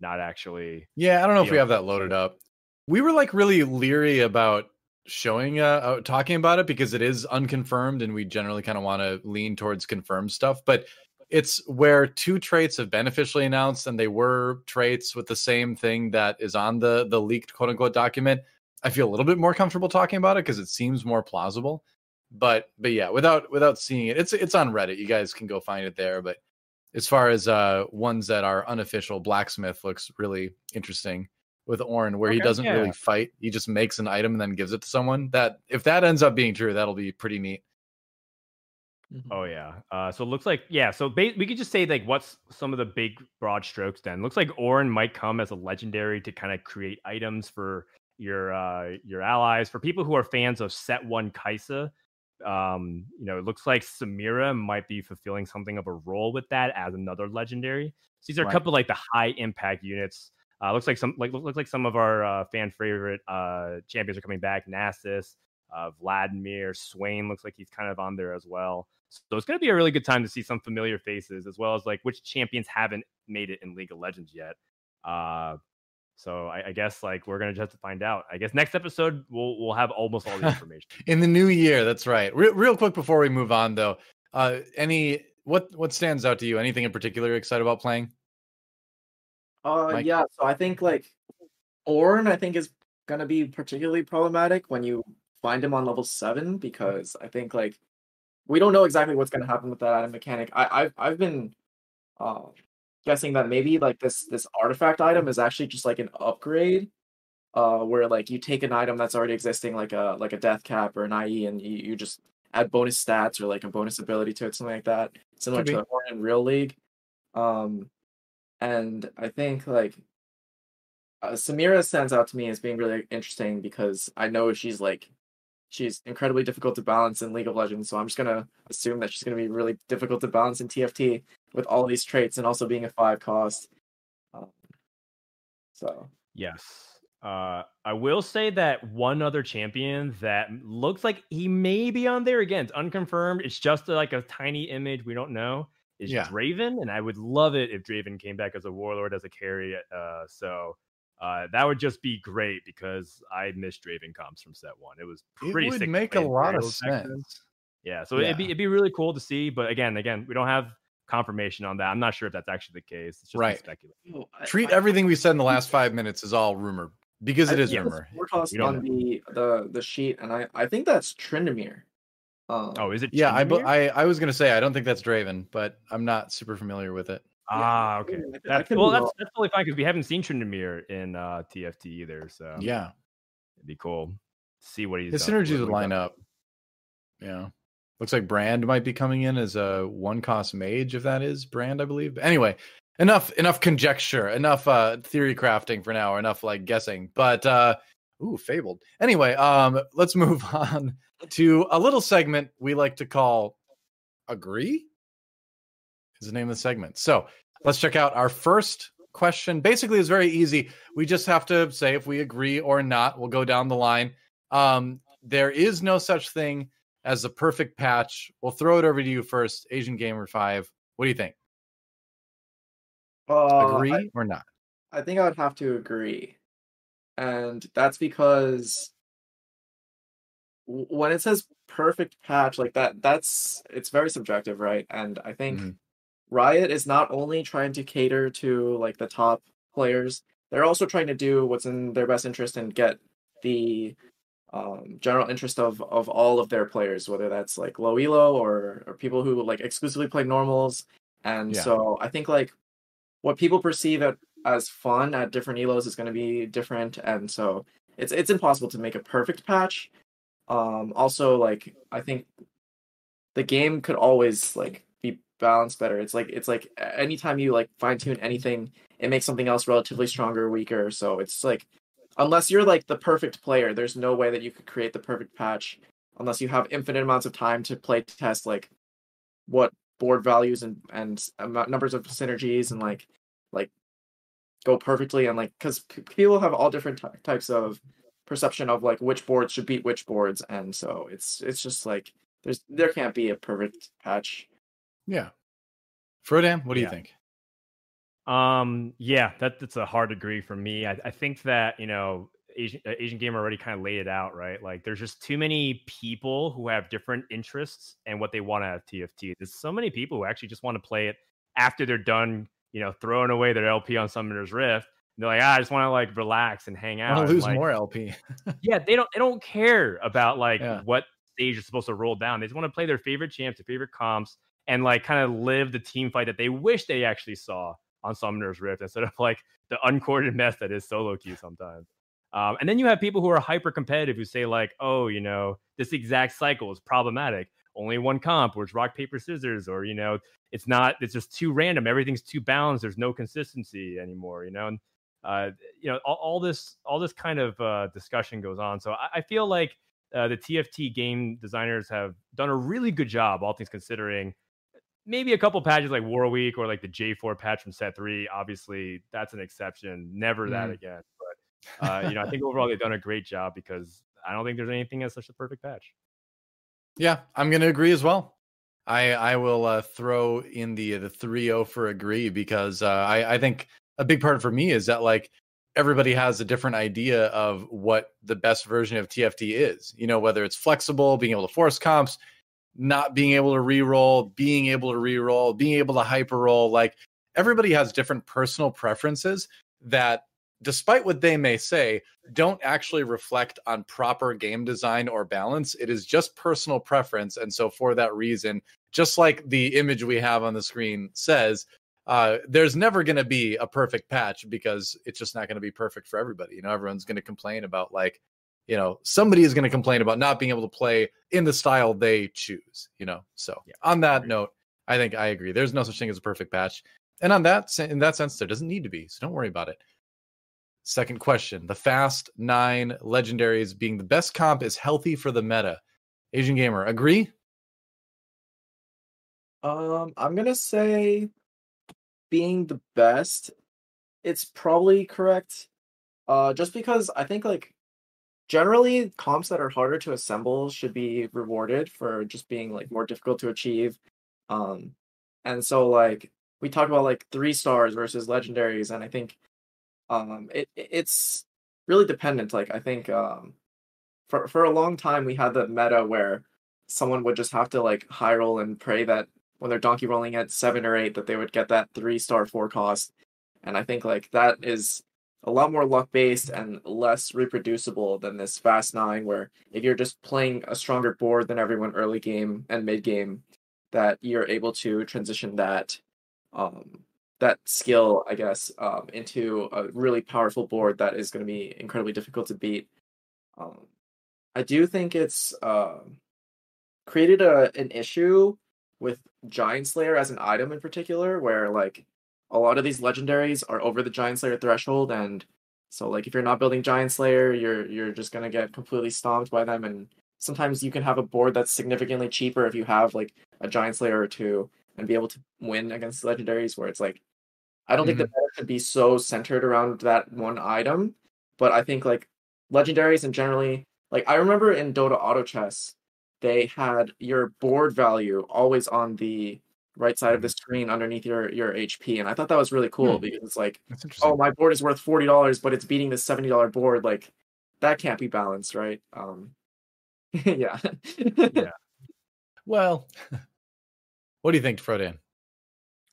not actually. Yeah, I don't know if we have that loaded up. We were like really leery about showing uh, uh talking about it because it is unconfirmed and we generally kind of want to lean towards confirmed stuff but it's where two traits have been officially announced and they were traits with the same thing that is on the the leaked quote unquote document i feel a little bit more comfortable talking about it because it seems more plausible but but yeah without without seeing it it's it's on reddit you guys can go find it there but as far as uh ones that are unofficial blacksmith looks really interesting with Ornn where okay, he doesn't yeah. really fight. He just makes an item and then gives it to someone. That if that ends up being true, that'll be pretty neat. Mm-hmm. Oh yeah. Uh, so it looks like yeah. So ba- we could just say like what's some of the big broad strokes. Then looks like Ornn might come as a legendary to kind of create items for your uh, your allies. For people who are fans of Set One Kai'Sa, um, you know, it looks like Samira might be fulfilling something of a role with that as another legendary. So these are right. a couple like the high impact units uh, looks like some like looks like some of our uh, fan favorite uh, champions are coming back. Nasus, uh, Vladimir, Swain looks like he's kind of on there as well. So it's going to be a really good time to see some familiar faces as well as like which champions haven't made it in League of Legends yet. Uh, so I, I, guess like we're gonna just have to find out. I guess next episode we'll we'll have almost all the information in the new year. That's right. Re- real quick before we move on though, uh, any what what stands out to you? Anything in particular you're excited about playing? Uh, Mike? yeah. So I think like Ornn, I think is gonna be particularly problematic when you find him on level seven because I think like we don't know exactly what's gonna happen with that item mechanic. I, I've I've been uh, guessing that maybe like this this artifact item is actually just like an upgrade, uh, where like you take an item that's already existing, like a like a death cap or an IE, and you, you just add bonus stats or like a bonus ability to it, something like that, similar Could to the Ornn in Real League. Um, and I think like uh, Samira stands out to me as being really interesting because I know she's like she's incredibly difficult to balance in League of Legends, so I'm just gonna assume that she's gonna be really difficult to balance in TFT with all these traits and also being a five cost. Um, so yes. Uh, I will say that one other champion that looks like he may be on there again. It's unconfirmed. It's just like a tiny image. We don't know is yeah. Draven, and I would love it if Draven came back as a warlord as a carry. Uh, so uh, that would just be great because I missed Draven comps from set one. It was pretty. It would make a lot of sense. Yeah, so yeah. it'd be it'd be really cool to see, but again, again, we don't have confirmation on that. I'm not sure if that's actually the case. It's just right. speculation. Treat everything we said in the last five minutes as all rumor because it I is rumor. We're tossed on the the the sheet, and I I think that's Tryndamere. Um, oh, is it? Yeah, I, I I was gonna say I don't think that's Draven, but I'm not super familiar with it. Ah, okay. Yeah, I That's, well, that's that's totally fine because we haven't seen Tryndamere in uh, TFT either, so Yeah, it'd be cool. to See what he's. his up- synergies would line up. Yeah, looks like Brand might be coming in as a one cost mage if that is Brand, I believe. But anyway, enough enough conjecture, enough uh theory crafting for now, or enough like guessing. But uh ooh, fabled. Anyway, um, let's move on to a little segment we like to call agree is the name of the segment. So let's check out our first question. Basically, it's very easy. We just have to say if we agree or not. We'll go down the line. Um, there is no such thing as a perfect patch. We'll throw it over to you first, Asian Gamer Five. What do you think? Uh, Agree I, or not? I think I would have to agree, and that's because when it says perfect patch like that, that's it's very subjective, right? And I think Mhm. Riot is not only trying to cater to like the top players, they're also trying to do what's in their best interest and get the um, general interest of of all of their players, whether that's like low elo or or people who like exclusively play normals. And Yeah. so I think like what people perceive it as fun at different elos is going to be different, and so it's it's impossible to make a perfect patch. Um, also, like I think the game could always like be balanced better. It's like it's like anytime you like fine tune anything, it makes something else relatively stronger weaker. So it's like unless you're like the perfect player, there's no way that you could create the perfect patch unless you have infinite amounts of time to play test like what board values and and numbers of synergies and like like go perfectly and like because p- people have all different ty- types of perception of like which boards should beat which boards and so it's it's just like there's there can't be a perfect patch Yeah. Frodan, what do you think? Um, yeah, that that's a hard agree for me. I, I think that you know Asian uh, Asian Gamer already kind of laid it out, right? Like, there's just too many people who have different interests and what they want out of TFT. There's so many people who actually just want to play it after they're done, you know, throwing away their LP on Summoner's Rift. They're like, ah, I just want to like relax and hang out. and, lose like, more LP. yeah, they don't they don't care about like Yeah. what stage is supposed to roll down. They just want to play their favorite champs, their favorite comps, and like kind of live the team fight that they wish they actually saw on Summoner's Rift instead of like the uncorded mess that is solo queue sometimes. Um, and then you have people who are hyper competitive who say like, oh, you know, this exact cycle is problematic. Only one comp, or it's rock paper scissors, or you know, it's not. It's just too random. Everything's too balanced. There's no consistency anymore. You know, and uh, you know, all, all this all this kind of uh, discussion goes on. So I, I feel like uh, the TFT game designers have done a really good job, all things considering. Maybe a couple patches like War Week or like the J4 patch from Set Three. Obviously, that's an exception. Never that Mm. again. But uh, you know, I think overall they've done a great job because I don't think there's anything as such a perfect patch. Yeah, I'm going to agree as well. I I will uh, throw in the the 3-0 for agree because uh, I I think a big part for me is that like everybody has a different idea of what the best version of TFT is. You know, whether it's flexible, being able to force comps, not being able to re-roll, being able to re-roll, being able to hyper roll. Like everybody has different personal preferences that despite what they may say, don't actually reflect on proper game design or balance. It is just personal preference. And so, for that reason, just like the image we have on the screen says, uh, there's never going to be a perfect patch because it's just not going to be perfect for everybody. You know, everyone's going to complain about, like, you know, somebody is going to complain about not being able to play in the style they choose, you know. So, Yeah, on that note, I think I agree. There's no such thing as a perfect patch. And on that, in that sense, there doesn't need to be. So, don't worry about it. Second question. The fast nine legendaries being the best comp is healthy for the meta. Asian Gamer, agree? um i'm gonna say being the best it's probably correct uh just because i think like generally comps that are harder to assemble should be rewarded for just being like more difficult to achieve um and so like we talked about like three stars versus legendaries and i think um it it- it's really dependent like i think um for for a long time we had the meta where someone would just have to like high roll and pray that when they're donkey rolling at seven or eight that they would get that three star four cost. And i think like that is a lot more luck based and less reproducible than this fast nine where if you're just playing a stronger board than everyone early game and mid game that you're able to transition that um that skill, I guess, um, into a really powerful board that is going to be incredibly difficult to beat. Um, I do think it's uh, created a an issue with Giant Slayer as an item in particular, where like a lot of these legendaries are over the Giant Slayer threshold, and so like if you're not building Giant Slayer, you're you're just gonna get completely stomped by them. And sometimes you can have a board that's significantly cheaper if you have like a Giant Slayer or two, and be able to win against legendaries. Where it's like, I don't mm-hmm. think the mm-hmm. meta should be so centered around that one item, but I think like legendaries and generally like I remember in Dota Auto Chess, they had your board value always on the right side of the screen underneath your your HP, and I thought that was really cool hmm. because it's like, oh, my board is worth forty dollars, but it's beating the seventy dollar board. Like that can't be balanced, right? Um, yeah. yeah. Well, what do you think, Frodan?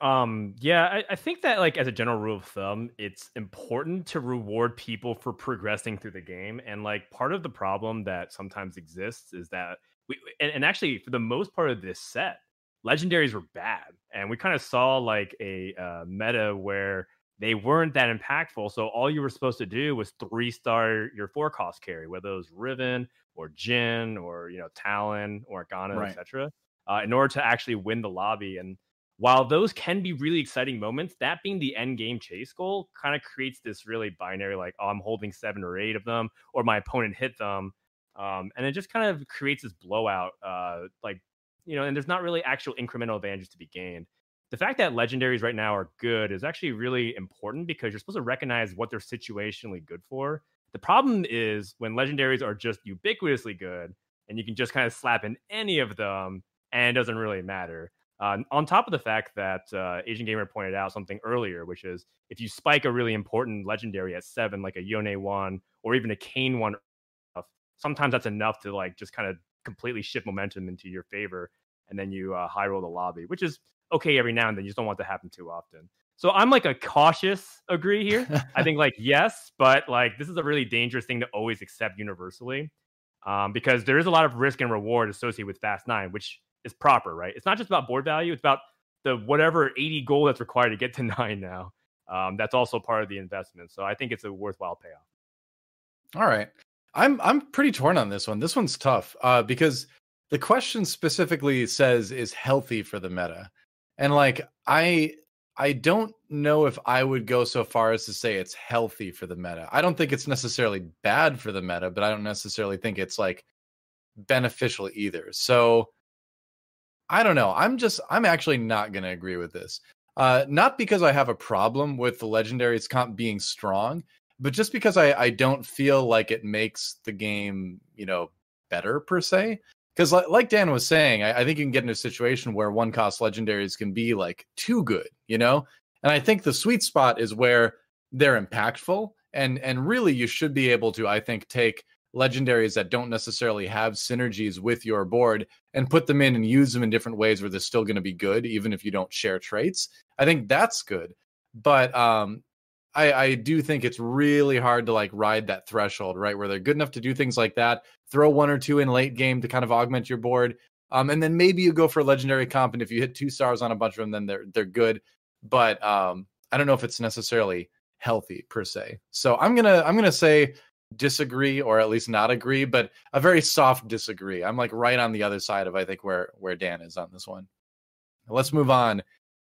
Um, yeah, I, I, think that like as a general rule of thumb, it's important to reward people for progressing through the game. And like part of the problem that sometimes exists is that we and, and actually for the most part of this set, legendaries were bad, and we kind of saw like a uh, meta where they weren't that impactful. So all you were supposed to do was three star your four cost carry, whether it was Riven or Jhin or you know Talon or Ghana, right. etc. Uh, in order to actually win the lobby. And while those can be really exciting moments, that being the end game chase goal kind of creates this really binary, like, oh, I'm holding seven or eight of them, or my opponent hit them. Um, and it just kind of creates this blowout, uh, like you know, and there's not really actual incremental advantages to be gained. The fact that legendaries right now are good is actually really important because you're supposed to recognize what they're situationally good for. The problem is when legendaries are just ubiquitously good and you can just kind of slap in any of them and it doesn't really matter. Uh, on top of the fact that uh, Asian Gamer pointed out something earlier, which is if you spike a really important legendary at seven, like a Yone one or even a Kayn one, sometimes that's enough to like just kind of completely shift momentum into your favor, and then you uh, high roll the lobby, which is okay every now and then. You just don't want to happen too often. So I'm like a cautious agree here. I think like yes, but like this is a really dangerous thing to always accept universally, um, because there is a lot of risk and reward associated with Fast Nine, which is proper, right? It's not just about board value; it's about the whatever 80 goal that's required to get to nine now. Um, that's also part of the investment. So I think it's a worthwhile payoff. All right. I'm I'm pretty torn on this one. This one's tough uh, because the question specifically says is healthy for the meta, and like I I don't know if I would go so far as to say it's healthy for the meta. I don't think it's necessarily bad for the meta, but I don't necessarily think it's like beneficial either. So I don't know. I'm just I'm actually not going to agree with this. Uh, not because I have a problem with the legendaries comp being strong, but just because I, I don't feel like it makes the game, you know, better per se. Because like, like, Dan was saying, I, I think you can get in a situation where one cost legendaries can be like too good, you know? And I think the sweet spot is where they're impactful and and really you should be able to, I think, take legendaries that don't necessarily have synergies with your board and put them in and use them in different ways where they're still going to be good even if you don't share traits. I think that's good. But um I, I do think it's really hard to like ride that threshold, right? Where they're good enough to do things like that, throw one or two in late game to kind of augment your board. Um, and then maybe you go for a legendary comp, and if you hit two stars on a bunch of them, then they're they're good. But um, I don't know if it's necessarily healthy per se. So I'm gonna I'm gonna say disagree or at least not agree, but a very soft disagree. I'm like right on the other side of I think where where Dan is on this one. Let's move on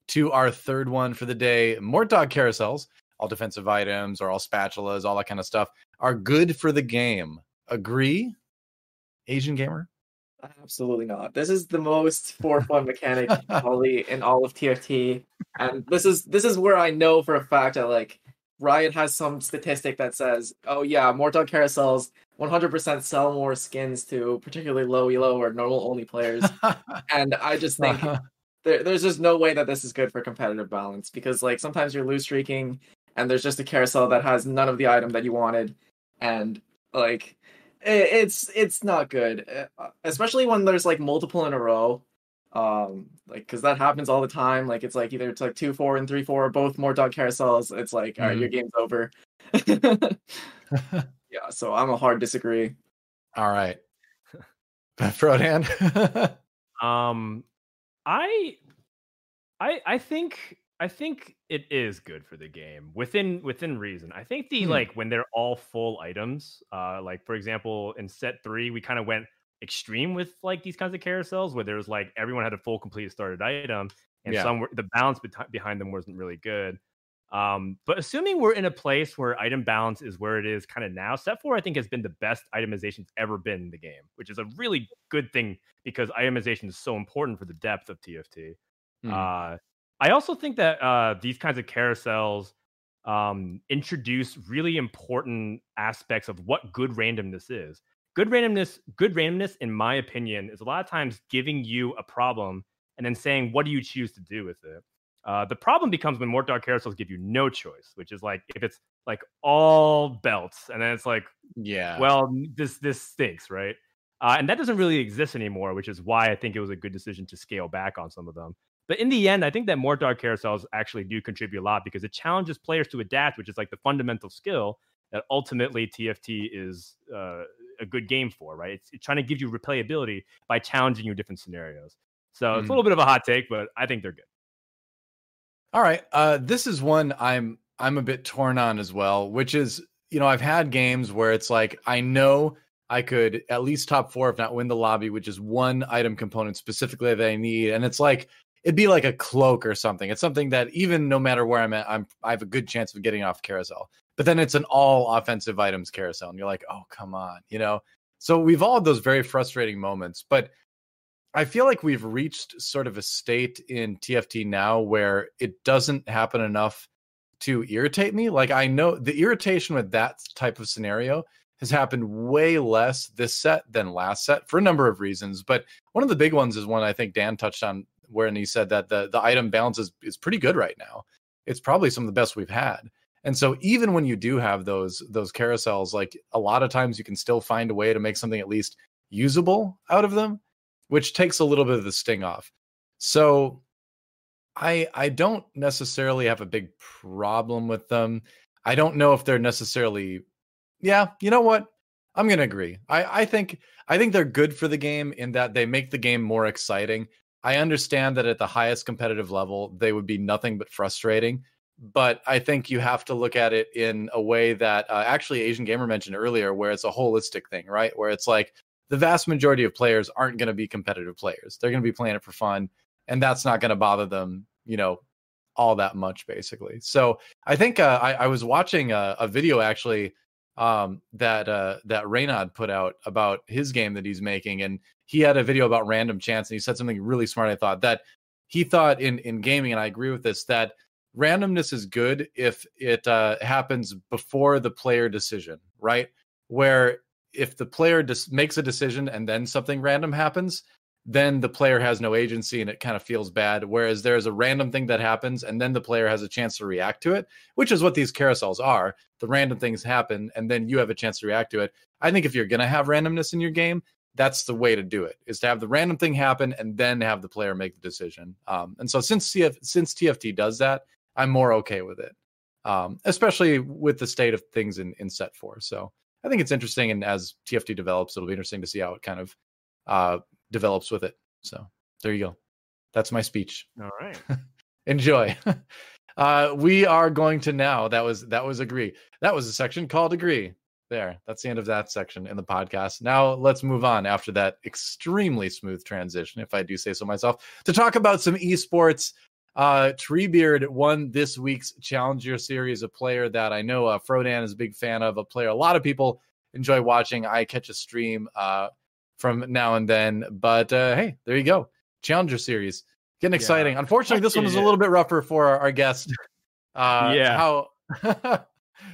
to our third one for the day. Mortdog carousels all defensive items or all spatulas, all that kind of stuff are good for the game. Agree, Asian gamer? Absolutely not. This is the most for fun mechanic probably in all of TFT, and this is this is where I know for a fact that like Riot has some statistic that says, oh yeah, Mortdog carousels 100% sell more skins to particularly low elo or normal only players, and I just think. There, there's just no way that this is good for competitive balance because like sometimes you're lose streaking and there's just a carousel that has none of the item that you wanted. And like it's it's not good. Uh, especially when there's like multiple in a row um like because that happens all the time like it's like either it's like two four and three four both Mortdog carousels it's like mm-hmm. all right your mm-hmm. game's over yeah so i'm a hard disagree all right Frodan um i i i think I think it is good for the game within within reason. I think the Hmm. like when they're all full items, uh, like for example in set three, we kind of went extreme with like these kinds of carousels where there was like everyone had a full complete started item, and Yeah. some were, the balance beti- behind them wasn't really good. Um, but assuming we're in a place where item balance is where it is kind of now, set four I think has been the best itemization ever been in the game, which is a really good thing because itemization is so important for the depth of TFT. Mhm. Uh, I also think that uh, these kinds of carousels um, introduce really important aspects of what good randomness is. Good randomness, good randomness, in my opinion, is a lot of times giving you a problem and then saying, "What do you choose to do with it?" Uh, the problem becomes when Mortdog carousels give you no choice, which is like if it's like all belts, and then it's like yeah. well, this this stinks, right? Uh, and that doesn't really exist anymore, which is why I think it was a good decision to scale back on some of them. But in the end, I think that Mortdog carousels actually do contribute a lot because it challenges players to adapt, which is like the fundamental skill that ultimately TFT is uh, a good game for, right? It's, it's trying to give you replayability by challenging you different scenarios. So it's Mhm. a little bit of a hot take, but I think they're good. All right. Uh, this is one I'm I'm a bit torn on as well, which is you know I've had games where it's like I know I could at least top four if not win the lobby, which is one item component specifically that I need, and it's like it'd be like a cloak or something. It's something that even no matter where I'm at, I'm I have a good chance of getting off carousel. But then it's an all offensive items carousel, and you're like, oh come on, you know. So we've all had those very frustrating moments, but I feel like we've reached sort of a state in TFT now where it doesn't happen enough to irritate me. Like I know the irritation with that type of scenario has happened way less this set than last set for a number of reasons. But one of the big ones is one I think Dan touched on when he said that the the item balance is, is pretty good right now. It's probably some of the best we've had. And so even when you do have those those carousels, like a lot of times you can still find a way to make something at least usable out of them which takes a little bit of the sting off. So I I don't necessarily have a big problem with them. I don't know if they're necessarily yeah, you know what? I'm gonna agree. I, I think I think they're good for the game in that they make the game more exciting. I understand that at the highest competitive level, they would be nothing but frustrating. But I think you have to look at it in a way that uh, actually Asian Gamer mentioned earlier, where it's a holistic thing, right? Where it's like the vast majority of players aren't going to be competitive players. They're going to be playing it for fun, and that's not going to bother them, you know, all that much, basically. So I think uh, I, I was watching a, a video actually um, that uh, that Reynad put out about his game that he's making, and he had a video about random chance, and he said something really smart. I thought that he thought in in gaming, and I agree with this that randomness is good if it uh, happens before the player decision, right? Where if the player just makes a decision and then something random happens, then the player has no agency and it kind of feels bad. Whereas there's a random thing that happens and then the player has a chance to react to it, which is what these carousels are. The random things happen and then you have a chance to react to it. I think if you're going to have randomness in your game, that's the way to do it is to have the random thing happen and then have the player make the decision. Um, and so since CF, since TFT does that, I'm more okay with it, um, especially with the state of things in, in set four. So I think it's interesting, and as TFT develops, it'll be interesting to see how it kind of uh, develops with it. So there you go. That's my speech. All right. Enjoy. uh, we are going to now. That was that was agree. That was a section called agree. There. That's the end of that section in the podcast. Now let's move on after that extremely smooth transition, if I do say so myself, to talk about some esports. Uh, Treebeard won this week's Challenger Series, a player that I know uh, Frodan is a big fan of, a player a lot of people enjoy watching. I catch a stream uh, from now and then, but uh, hey, there you go. Challenger Series. Getting exciting. Yeah. Unfortunately, this one was a little bit rougher for our, our guest. Uh, Yeah. How,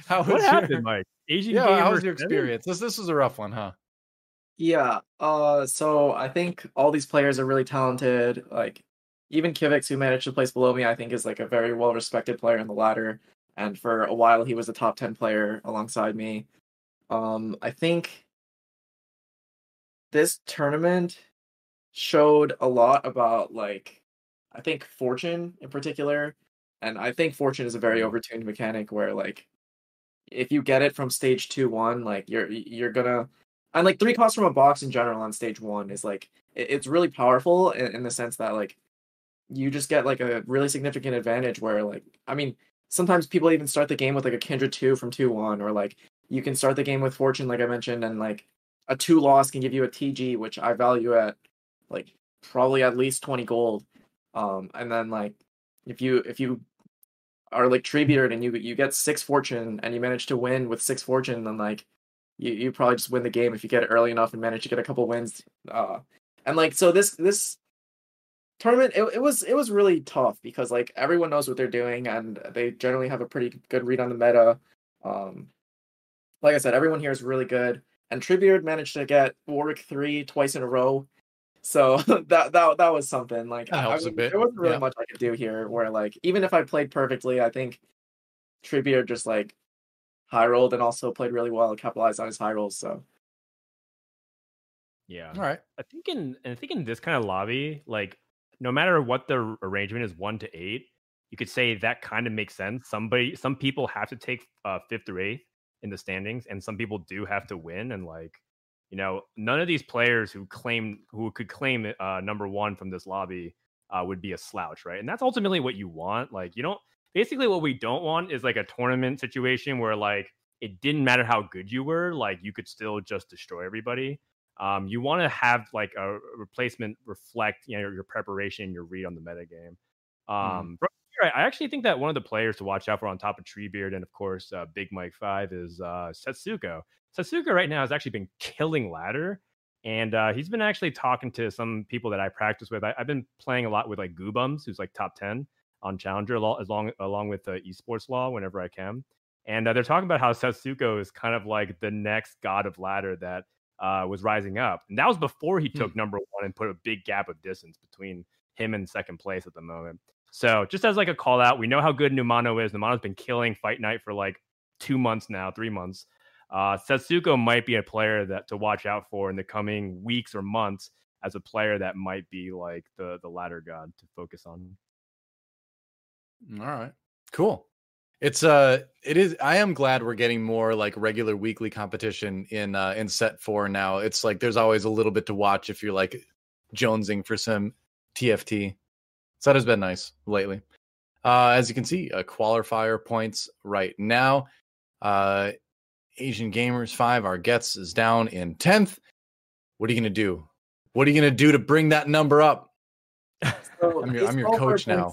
how what was happened, your, Mike? Asian yeah, how was your experience? This this was a rough one, huh? Yeah. Uh so I think all these players are really talented. Like even Kivix, who managed to place below me, I think is like a very well respected player in the ladder. And for a while he was a top ten player alongside me. Um I think this tournament showed a lot about like I think fortune in particular. And I think fortune is a very overtuned mechanic where like if you get it from stage two one, like you're you're gonna and like three costs from a box in general on stage one is like it- it's really powerful in, in the sense that like you just get like a really significant advantage where like I mean sometimes people even start the game with like a Kindred two from two one or like you can start the game with Fortune like I mentioned and like a two loss can give you a TG which I value at like probably at least twenty gold. Um, and then like if you if you are like Treebeard and you you get six fortune and you manage to win with six fortune, then like you, you probably just win the game if you get it early enough and manage to get a couple wins. Uh, and like so this this tournament it, it was it was really tough because like everyone knows what they're doing and they generally have a pretty good read on the meta. Um, like I said, everyone here is really good. And Treebeard managed to get Warwick three twice in a row. So that that that was something. Like that helps I mean, a bit. There wasn't really Yeah. much I could do here. Where like even if I played perfectly, I think Treebeard just like high rolled and also played really well and capitalized on his high rolls. So Yeah. All right. I think in I think in this kind of lobby, like no matter what the arrangement is, one to eight, you could say that kind of makes sense. Somebody, some people have to take uh, fifth or eighth in the standings, and some people do have to win. And like, you know, none of these players who claim who could claim uh, number one from this lobby uh, would be a slouch, right? And that's ultimately what you want. Like, you don't. Basically, what we don't want is like a tournament situation where like it didn't matter how good you were, like you could still just destroy everybody um, you want to have like a replacement reflect you know your, your preparation your read on the meta game um right. i actually think that one of the players to watch out for on top of treebeard and of course uh, big mike 5 is uh setsuko. Setsuko right now has actually been killing ladder and uh, he's been actually talking to some people that i practice with. I, i've been playing a lot with like goobums who's like top 10 on challenger al- as long along with uh, esports law whenever i can. And uh, they're talking about how setsuko is kind of like the next god of ladder that uh, was rising up. And that was before he took number one and put a big gap of distance between him and second place at the moment. So just as like a call out, we know how good Numano is. Numano's been killing Fight Night for like two months now, three months. Uh, Setsuko might be a player that to watch out for in the coming weeks or months as a player that might be like the the ladder god to focus on. All right. Cool. It's uh it is I am glad we're getting more like regular weekly competition in uh in set 4 now. It's like there's always a little bit to watch if you're like jonesing for some TFT. So that has been nice lately. Uh as you can see, uh, qualifier points right now. Uh Asian Gamers 5 our gets is down in 10th. What are you going to do? What are you going to do to bring that number up? So I'm your- I'm your coach now.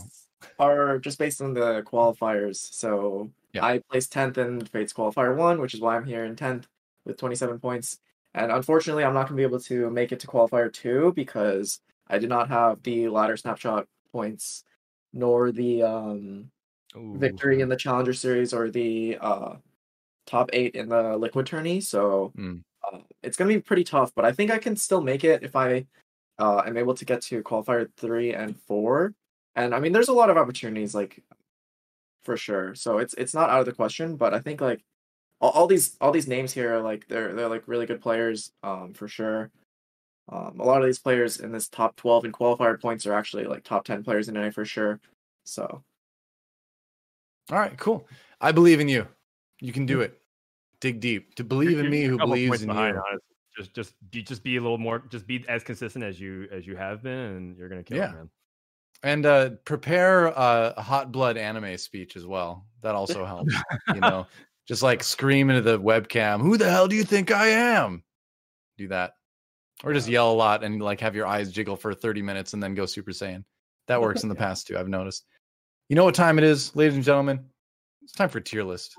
Are just based on the qualifiers. So Yeah. I placed tenth in Fates qualifier one, which is why I'm here in tenth with 27 points. And unfortunately, I'm not going to be able to make it to qualifier two because I did not have the ladder snapshot points, nor the um, Ooh. victory in the Challenger Series or the uh, top eight in the Liquid Tourney. So Mm. uh, it's going to be pretty tough, but I think I can still make it if I uh, am able to get to qualifier three and four. And I mean, there's a lot of opportunities, like for sure. So it's it's not out of the question, but I think like all, all these all these names here are like they're they're like really good players, um, for sure. Um, a lot of these players in this top 12 and qualifier points are actually like top 10 players in NA for sure. So All right, cool. I believe in you. You can do it. Dig deep. To believe You're- in me you're a who believes in behind, you. honestly. Just just be just be a little more just be as consistent as you as you have been and you're gonna kill Yeah. it, man. And uh prepare a hot blood anime speech as well. That also helps. you know, just like scream into the webcam, who the hell do you think I am? Do that. Or just yell a lot and like have your eyes jiggle for 30 minutes and then go Super Saiyan. That works in the past too, I've noticed. You know what time it is, ladies and gentlemen? It's time for tier list.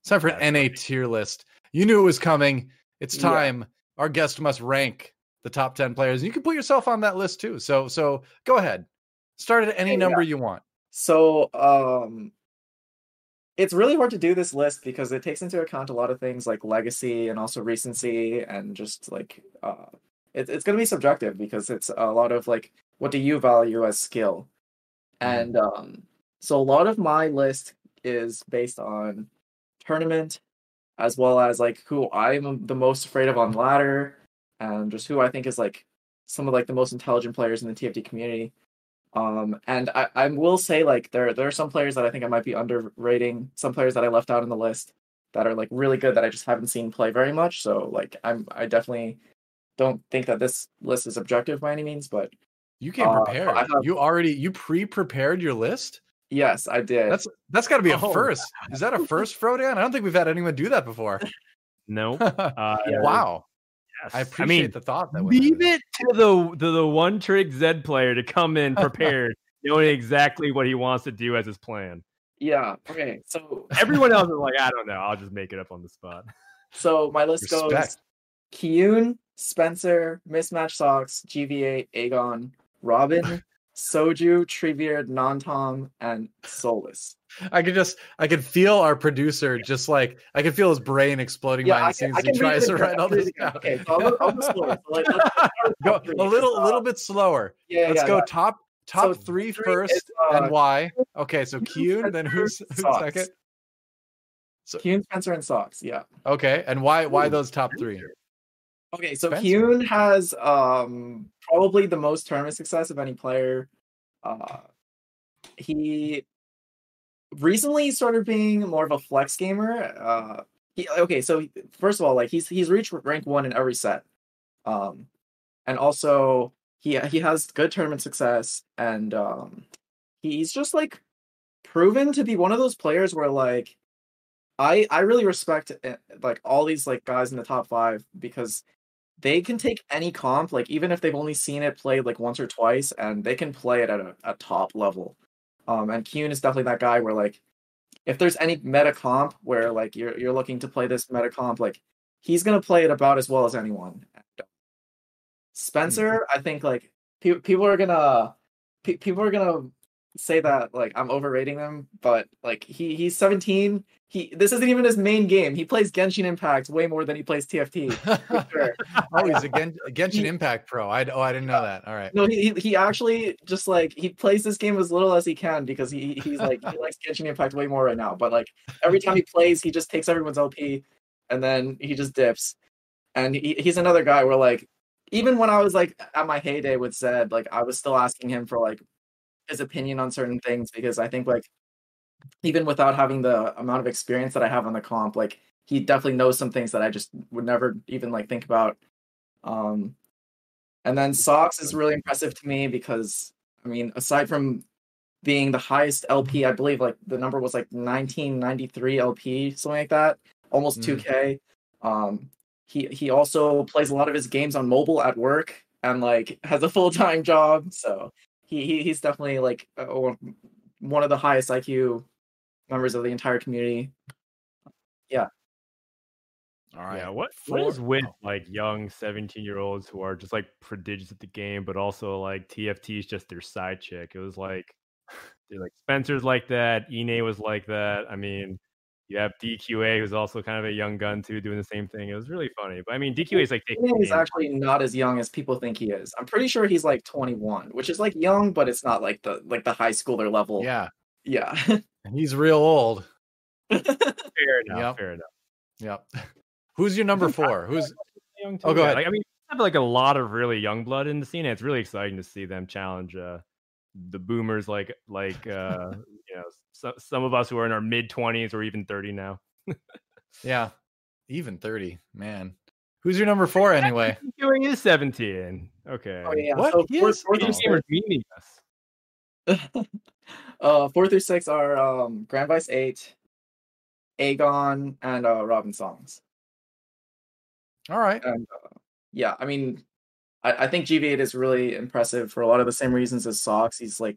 It's time for That's NA right. tier list. You knew it was coming. It's Yeah. time. Our guest must rank the top 10 players. And you can put yourself on that list too. So so go ahead. Start at any Yeah. number you want. So, um, it's really hard to do this list because it takes into account a lot of things like legacy and also recency and just like uh, it, it's going to be subjective because it's a lot of like what do you value as skill, Mhm. and um, so a lot of my list is based on tournament as well as like who I'm the most afraid of on ladder and just who I think is like some of like the most intelligent players in the TFT community. Um, and I, I will say like there there are some players that I think I might be underrating, some players that I left out in the list that are like really good that I just haven't seen play very much. So like I'm I definitely don't think that this list is objective by any means, but You came Uh, prepared. I have- You already you pre-prepared your list. Yes, I did. That's that's got to be a Oh, first. Is that a first, Frodan? I don't think we've had anyone do that before. No. Uh, Yeah. wow, yes. I appreciate mean, the thought that went leave it to the to the one trick Zed player to come in prepared, knowing exactly what he wants to do as his plan. yeah. Okay. So Everyone else is like, I don't know. I'll just make it up on the spot. so my list goes Respect. Kiyoon, Spencer, Mismatch Socks, GV8, Aegon, Robin, Soju, Treebeard, Non-Tom, and Solus. I could just I could feel our producer just like I could feel his brain exploding Yeah, behind the I can, scenes he tries to it write all this down. Okay, so I'll go, I'll slower. So like, let's, let's Go a little a little bit slower. Yeah, Let's yeah, go yeah. top top So three three first is, uh, and why. Okay, so Kiyoon, then who's who's second? So- Kiyoon, Spencer, and Socks. Yeah. Okay, and why why those top three? Okay, so Spencer. Kiyoon has um probably the most tournament success of any player. Uh he recently started being more of a flex gamer. Uh he, okay, so first of all, like he's he's reached rank 1 in every set. Um and also he he has good tournament success and um he's just like proven to be one of those players where like I I really respect uh, like all these like guys in the top 5 because they can take any comp, like even if they've only seen it played like once or twice, and they can play it at a, a top level. Um, and Kiyoon is definitely that guy where like if there's any meta comp where like you're you're looking to play this meta comp, like he's gonna play it about as well as anyone. Spencer, I think like pe- people are gonna pe- people are gonna say that like I'm overrating them, but like he he's 17. He this isn't even his main game. He plays Genshin Impact way more than he plays TFT. For sure. oh, he's a, Gen- Genshin He- Impact pro. I oh I didn't know that. All right. No, he he- he actually just like he plays this game as little as he can because he he's like he likes Genshin Impact way more right now. But like every time he plays, he just takes everyone's OP and then he just dips. And he, he's another guy where like even when I was like at my heyday with Zed, like I was still asking him for like his opinion on certain things because I think like even without having the amount of experience that I have on the comp, like he definitely knows some things that I just would never even like think about. Um and then Socks is really impressive to me because I mean, aside from being the highest LP, I believe like the number was like 1993 LP, something like that, almost Mm. 2K. Um, he he also plays a lot of his games on mobile at work and like has a full time job, so he, he he's definitely like uh, one one of the highest IQ members of the entire community. All right. Yeah, what what Four- is with like young 17 year olds who are just like prodigious at the game, but also like TFT is just their side chick? It was like they're like Spencer's like that, Ine was like that. I mean, you have DQA who's also kind of a young gun too, doing the same thing. It was really funny. But I mean, DQA is like taking the He's actually not as young as people think he is. I'm pretty sure he's like 21, which is like young, but it's not like the like the high schooler level. Yeah, Yeah. he's real old. fair enough. Yep. Fair enough. Yep. Who's your number four? Who's Young Oh, go yeah. ahead. Like, I mean, we have like a lot of really young blood in the scene. And it's really exciting to see them challenge uh, the boomers, like like uh, you know so, some of us who are in our mid twenties or even thirty now. yeah, even thirty. Man, who's your number four anyway? Doing is seventeen. Okay. Oh yeah. What? So He four, is- four Video through gamers meaning us. uh, four through six are um Grand Vice Eight, Aegon, and uh Robin Songs. All right. And uh, yeah, I mean, I, I think GV8 is really impressive for a lot of the same reasons as Sox. He's like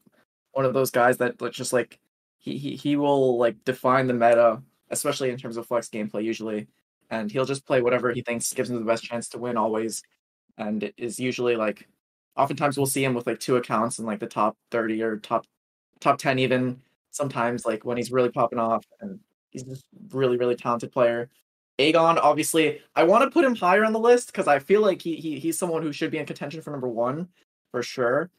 one of those guys that just like he, he he will like define the meta, especially in terms of flex gameplay usually, and he'll just play whatever he thinks gives him the best chance to win always, and it is usually like oftentimes we'll see him with like two accounts in like the top 30 or top top 10 even sometimes like when he's really popping off and he's just really really talented player Aegon, obviously, I want to put him higher on the list because I feel like he, he he's someone who should be in contention for number one for sure.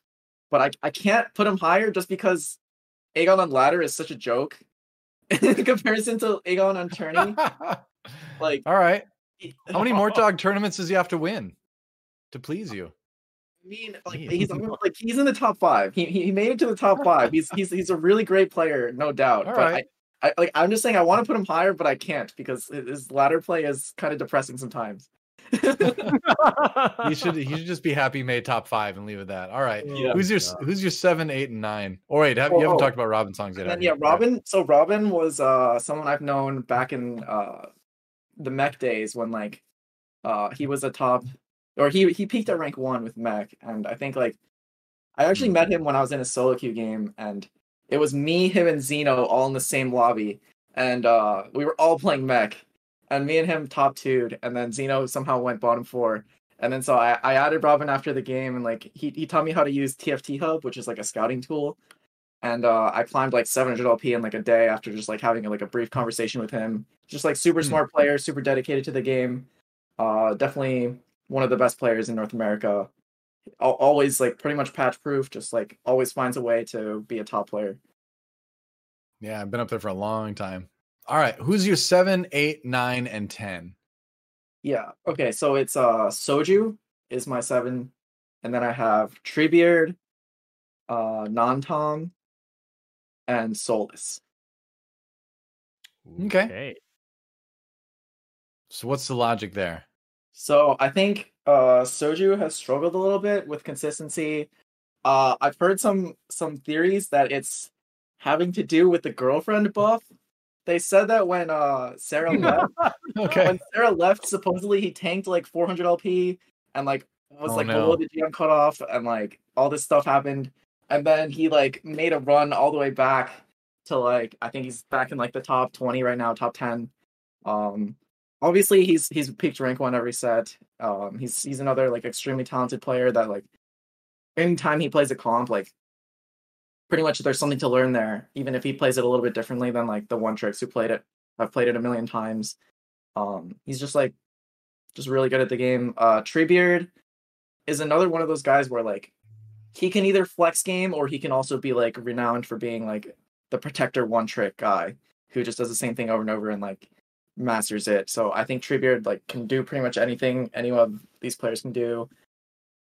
But I, I can't put him higher just because Aegon on ladder is such a joke in comparison to Aegon on tourney. Like, All right. How many more dog tournaments does he have to win to please you? I mean, like Yeah. he's like he's in the top five. He he he made it to the top five. He's he's he's a really great player, no doubt. All but right. I, I like I'm just saying I want to put him higher, but I can't because his his ladder play is kind of depressing sometimes. he should he should just be happy he made top five and leave it at that. All right. Yeah. Who's your who's your seven, eight, and nine? Or wait, have, Oh, you haven't oh. talked about Robin songs yet. And then yeah, Robin. So Robin was uh someone I've known back in uh the mech days when like uh he was a top or he he peaked at rank one with mech and I think like I actually met him when I was in a solo queue game and it was me, him, and Zeno all in the same lobby and uh we were all playing mech and me and him top two'd and then Zeno somehow went bottom four. And then so I, I added Robin after the game and like he, he taught me how to use TFT Hub, which is like a scouting tool and uh, I climbed like 700 LP in like a day after just like having like a brief conversation with him. Just like super Hmm. smart player, super dedicated to the game. Uh, definitely one of the best players in North America. Always like pretty much patch proof. Just like always finds a way to be a top player. Yeah, I've been up there for a long time. All right. Who's your seven, eight, nine, and ten? Yeah. Okay. So it's uh Soju is my seven, and then I have Treebeard, uh, Non Tom, and Solus. Okay. So what's the logic there? So I think uh Soju has struggled a little bit with consistency. Uh I've heard some some theories that it's having to do with the girlfriend buff. They said that when uh Sarah left, Okay. when Sarah left, supposedly he tanked like 400 LP and like was Oh, like no. below the GM cutoff and like all this stuff happened. And then he like made a run all the way back to like I think he's back in like the top 20 right now, top 10. Um obviously he's he's peaked rank one every set. Um he's he's another like extremely talented player that like anytime he plays a comp, like pretty much there's something to learn there, even if he plays it a little bit differently than like the one tricks who played it. I've played it a million times. Um, he's just like just really good at the game. Uh, Treebeard is another one of those guys where like he can either flex game or he can also be like renowned for being like the protector one trick guy who just does the same thing over and over and like masters it. So I think Treebeard like can do pretty much anything any of these players can do.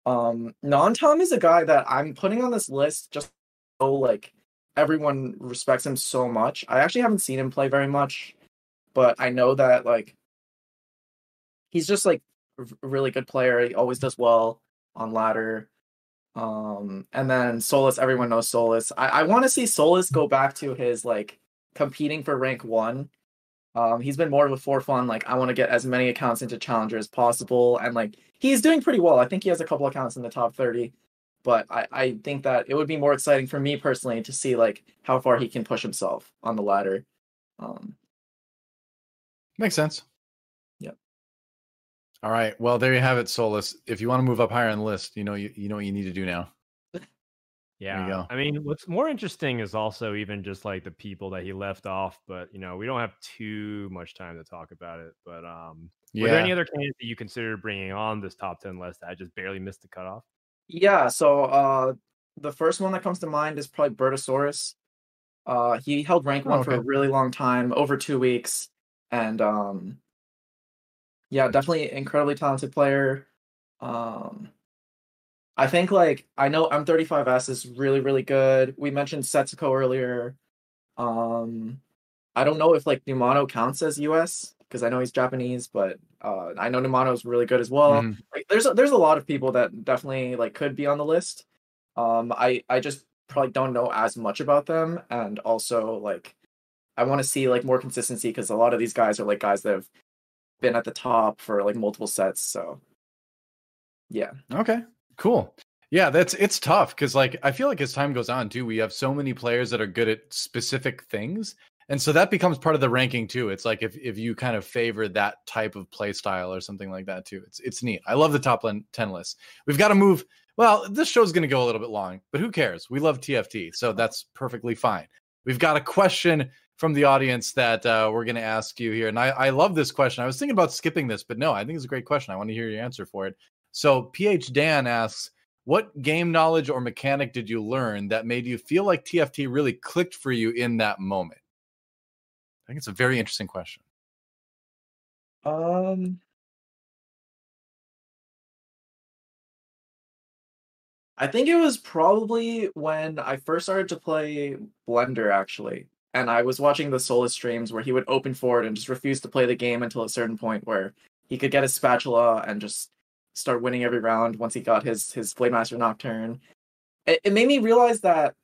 Um, Non Tom is a guy that I'm putting on this list just so like everyone respects him so much. I actually haven't seen him play very much, but I know that like he's just like a really good player. He always does well on ladder. Um, and then Solus, everyone knows Solus. I, I want to see Solus go back to his like competing for rank one. Um, he's been more of a for fun. Like I want to get as many accounts into Challenger as possible, and like he's doing pretty well. I think he has a couple accounts in the top thirty but I, I think that it would be more exciting for me personally to see like how far he can push himself on the ladder. Um, Makes sense. Yep. All right. Well, there you have it, Solus. If you want to move up higher on the list, you know you, you know what you need to do now. Yeah. go. I mean, what's more interesting is also even just like the people that he left off, but you know, we don't have too much time to talk about it. But um Yeah. were there any other candidates that you consider bringing on this top 10 list that I just barely missed the cutoff? yeah, so uh, the first one that comes to mind is probably Bertosaurus. Uh, he held rank Oh, one for a really long time, over two weeks, and um, yeah, definitely incredibly talented player. Um, I think like I know M35S is really really good. We mentioned Setsuko earlier. Um, I don't know if like Numano counts as US because I know he's Japanese, but uh, I know Numano is really good as well. Mhm. Like there's a, there's a lot of people that definitely like could be on the list. Um, I I just probably don't know as much about them, and also like I want to see like more consistency because a lot of these guys are like guys that have been at the top for like multiple sets. So yeah. Okay, cool. Yeah, that's it's tough because like I feel like as time goes on too, we have so many players that are good at specific things, and so that becomes part of the ranking too. It's like if if you kind of favor that type of play style or something like that too, it's it's neat. I love the top ten list. We've got to move. Well, this show's going to go a little bit long, but who cares? We love TFT, so that's perfectly fine. We've got a question from the audience that uh, we're going to ask you here, and I I love this question. I was thinking about skipping this, but no, I think it's a great question. I want to hear your answer for it. So PH Dan asks, what game knowledge or mechanic did you learn that made you feel like TFT really clicked for you in that moment? I think it's a very interesting question. Um. I think it was probably when I first started to play Blender, actually. And I was watching the Solus streams where he would open for it and just refuse to play the game until a certain point where he could get a spatula and just start winning every round once he got his his blade Master Nocturne. It, it made me realize that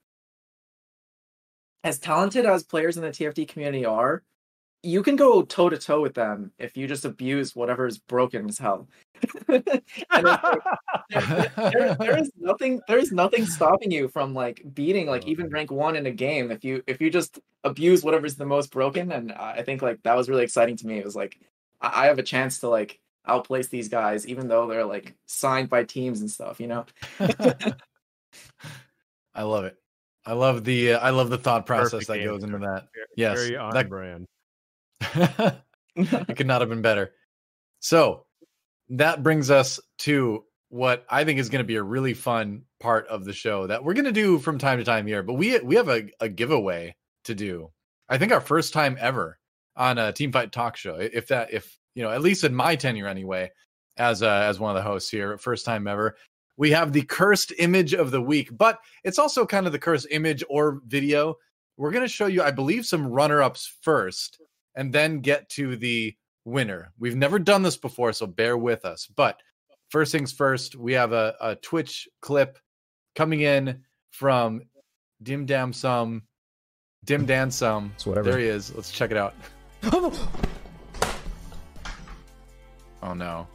as talented as players in the TFT community are, you can go toe to toe with them if you just abuse whatever is broken as hell. like, there, there is nothing there is nothing stopping you from like beating like even rank one in a game if you if you just abuse whatever's the most broken and i think like that was really exciting to me it was like i, I have a chance to like outplace these guys even though they're like signed by teams and stuff you know i love it i love the uh, i love the thought process Perfect that goes into that very, yes very on that, brand it could not have been better. So that brings us to what I think is going to be a really fun part of the show that we're going to do from time to time here. But we we have a, a giveaway to do. I think our first time ever on a Team Fight Talk show. If that if you know at least in my tenure anyway, as uh, as one of the hosts here, first time ever. We have the cursed image of the week, but it's also kind of the cursed image or video. We're going to show you, I believe, some runner ups first and then get to the winner. We've never done this before, so bear with us. But first things first, we have a, a Twitch clip coming in from Dim Dam Sum. Dim Dan Sum. It's whatever. There he is. Let's check it out. oh no.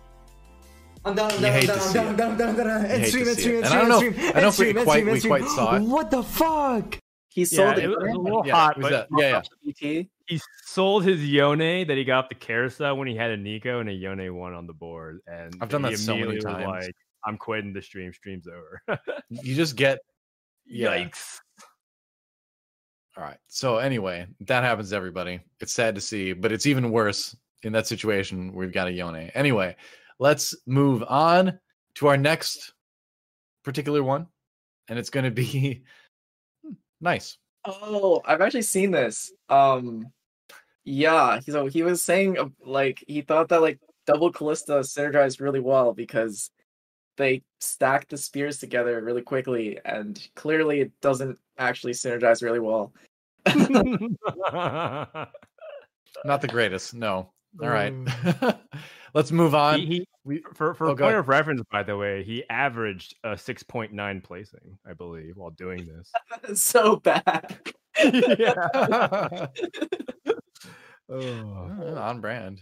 I'm down, I'm down, I'm down, I'm down, I'm down, I'm down, I'm down. End stream, end stream, end stream, end stream. I don't know if we quite, we quite saw it. What the fuck? He sold yeah, it. it was a little Yeah, hot, was but that- yeah, yeah. he sold his Yone that he got the Carousel when he had a Neeko and a Yone one on the board. And I've done he that so many immediately was times. Like, I'm quitting the stream. Stream's over. You just get Yeah. Yikes. All right. So anyway, that happens to everybody. It's sad to see, but it's even worse in that situation. We've got a Yone. Anyway, let's move on to our next particular one, and it's going to be nice. Oh, I've actually seen this. Um, yeah. So he was saying like he thought that like double Kalista synergized really well because they stack the spears together really quickly, and clearly it doesn't actually synergize really well. Not the greatest. No. All right. let's move on. he, he, We- for for Oh, a point of reference, by the way, he averaged a 6.9 placing, I believe, while doing this. So bad. yeah. Uh, on brand.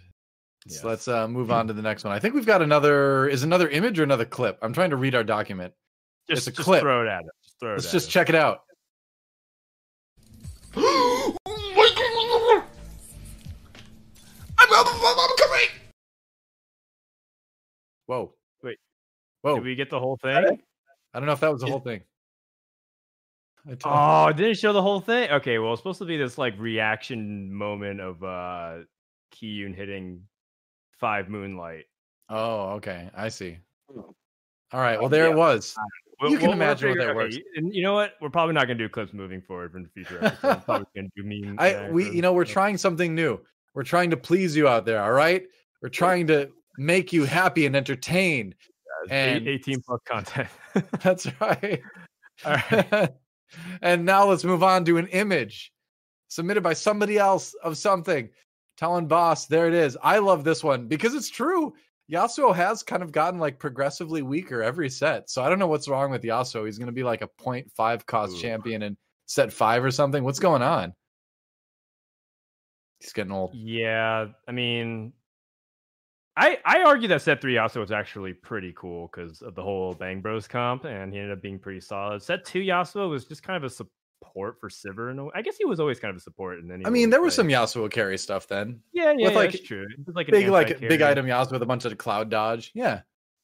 So Yes. let's uh, move on to the next one. I think we've got another. Is another image or another clip? I'm trying to read our document. Just, It's a just clip. throw it at him. Just throw it Let's at just him. check it out. Whoa. Wait. Whoa. Did we get the whole thing? I don't know if that was the whole thing. I Oh, it didn't show the whole thing. Okay, well, it's supposed to be this like reaction moment of uh Kiyoon hitting five moonlight. Oh, okay. I see. Oh. All right. Well, there Yeah. it was. We'll- You can we'll- imagine what that okay, works. And you know what? We're probably not gonna do clips moving forward from the future episodes. Probably gonna do meme. I we you know we're trying something new. We're trying to please you out there. All right. We're trying to make you happy and entertain. And- 18 plus content. That's right. All right. and now let's move on to an image submitted by somebody else of something. Talon Boss, there it is. I love this one because it's true. Yasuo has kind of gotten like progressively weaker every set. So I don't know what's wrong with Yasuo. He's going to be like a 0.5 cost Ooh. champion in set five or something. What's going on? He's getting old. Yeah, I mean, I I argue that set three Yasuo was actually pretty cool because of the whole Bang Bros comp, and he ended up being pretty solid. Set two Yasuo was just kind of a support for Sivir. In a way. I guess he was always kind of a support, and then I mean, always there was some Yasuo carry stuff then. yeah, yeah, with, yeah, like, that's true. It was like an Big, like big item Yasuo with a bunch of cloud dodge. Yeah.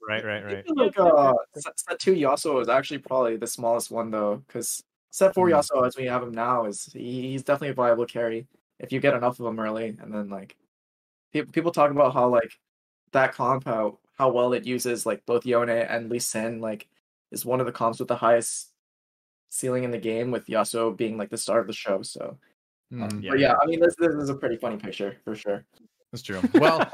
Right, right, right. Like uh, set, set two Yasuo is actually probably the smallest one though, because set four Hmm. Yasuo as we have him now is he, he's definitely a viable carry if you get enough of him early, and then like people people talk about how like that comp how how well it uses like both Yone and Lee Sin like is one of the comps with the highest ceiling in the game with Yasuo being like the star of the show. So um, Mm, Yeah. but yeah, I mean this this is a pretty funny picture for sure. that's true. Well,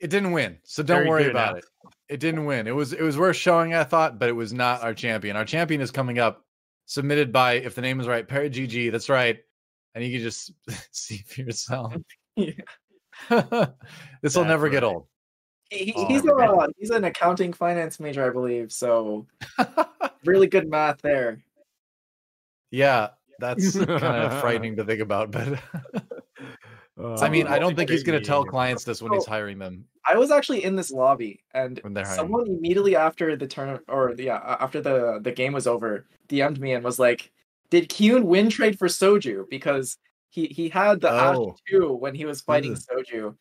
it didn't win, so don't Very worry good about it. It didn't win. It was it was worth showing, I thought, but it was not our champion. Our champion is coming up, submitted by, if the name is right, Parrot GG. That's right, and you can just see for yourself. Yeah. this will That's never get old. He, Oh, he's man. a he's an accounting finance major, I believe. So really good math there. yeah, that's kind of frightening to think about. But I mean, I don't think he's going to tell clients this when he's Oh. hiring them. I was actually in this lobby, and When they're hiring. someone immediately after the turn or yeah after the the game was over, DM'd me and was like, "Did Kiyoon win trade for Soju?" Because he he had the Oh. Ashe two when he was fighting Soju.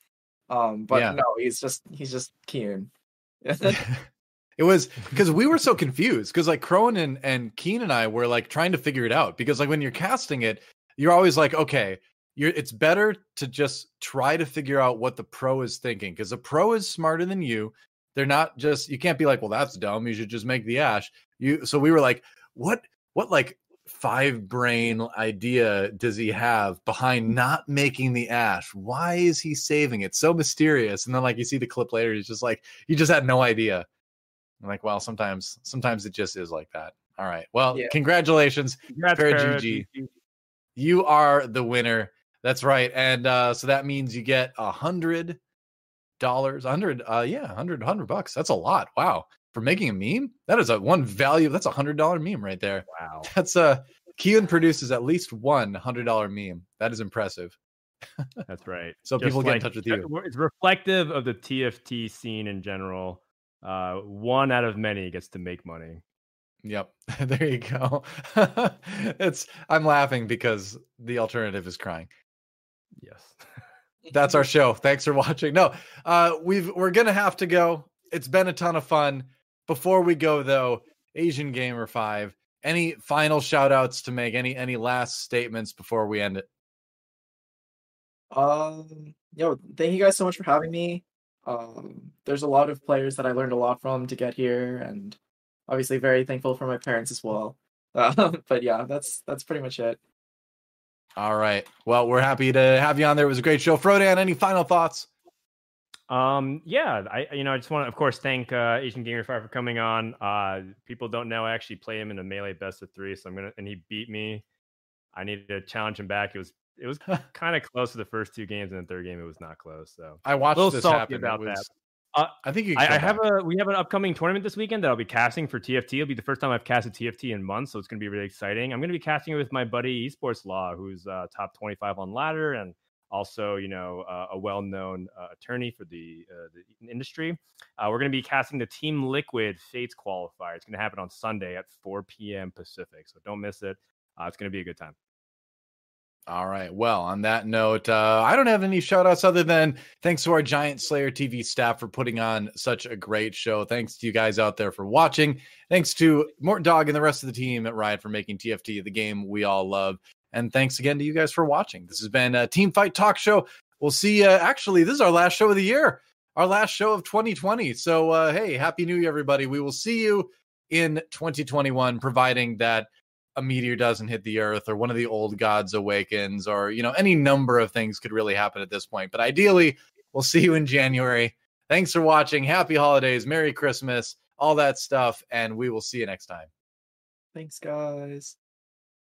Um, but Yeah. no, he's just he's just Kiyoon. it was because we were so confused because like Crone and, and Keen and I were like trying to figure it out because like when you're casting it, you're always like, okay, you're it's better to just try to figure out what the pro is thinking because the pro is smarter than you. They're not just you can't be like, well, that's dumb. You should just make the Ashe. You so we were like, what what like five brain idea does he have behind not making the Ashe? Why is he saving it? So mysterious. And then like you see the clip later, he's just like, you just had no idea. I'm like, well, sometimes sometimes it just is like that. All right. Well, Yeah. congratulations. Congrats, Para Para, GG. GG. You are the winner. That's right. And uh so that means you get a hundred dollars, hundred, uh yeah, hundred, hundred bucks. That's a lot. Wow. For making a meme? That is a one value. That's a hundred dollar meme right there. Wow. That's a Keelan produces at least one hundred dollar meme. That is impressive. That's right. So Just people get in touch with you. It's reflective of the TFT scene in general. Uh, one out of many gets to make money. Yep. there you go. it's I'm laughing because the alternative is crying. Yes. That's our show. Thanks for watching. No, uh we've we're gonna have to go. It's been a ton of fun. Before we go though, Asian Gamer 5, any final shout outs to make? Any any last statements before we end it? Um, yo, thank you guys so much for having me. Um, there's a lot of players that I learned a lot from to get here, and obviously very thankful for my parents as well. Um, but yeah, that's that's pretty much it. All right. Well, we're happy to have you on there. It was a great show. Frodan, any final thoughts? Um, yeah, I you know I just want to of course thank uh, Asian Gamer 5 for coming on. Uh, people don't know I actually play him in a melee best of three, so I'm gonna and he beat me. I needed to challenge him back. It was it was kind of close to the first two games, and the third game it was not close. So I watched Little this happen. About was- that. Uh, I think you. I, I have a we have an upcoming tournament this weekend that I'll be casting for TFT. It'll be the first time I've casted TFT in months, so it's going to be really exciting. I'm going to be casting it with my buddy Esports Law, who's uh, top 25 on ladder and also you know uh, a well-known uh, attorney for the uh, the industry. Uh, we're going to be casting the Team Liquid Fates qualifier. It's going to happen on Sunday at 4 p.m. Pacific, so don't miss it. Uh, it's going to be a good time. All right. Well, on that note, uh, I don't have any shout outs other than thanks to our Giant Slayer TV staff for putting on such a great show. Thanks to you guys out there for watching. Thanks to Mortdog and the rest of the team at Riot for making TFT the game we all love. And thanks again to you guys for watching. This has been a Team Fight Talk Show. We'll see you. Actually, this is our last show of the year, our last show of 2020. So, uh, hey, Happy New Year, everybody. We will see you in 2021, providing that a meteor doesn't hit the earth or one of the old gods awakens or you know any number of things could really happen at this point but ideally we'll see you in january thanks for watching happy holidays merry christmas all that stuff and we will see you next time Thanks, guys.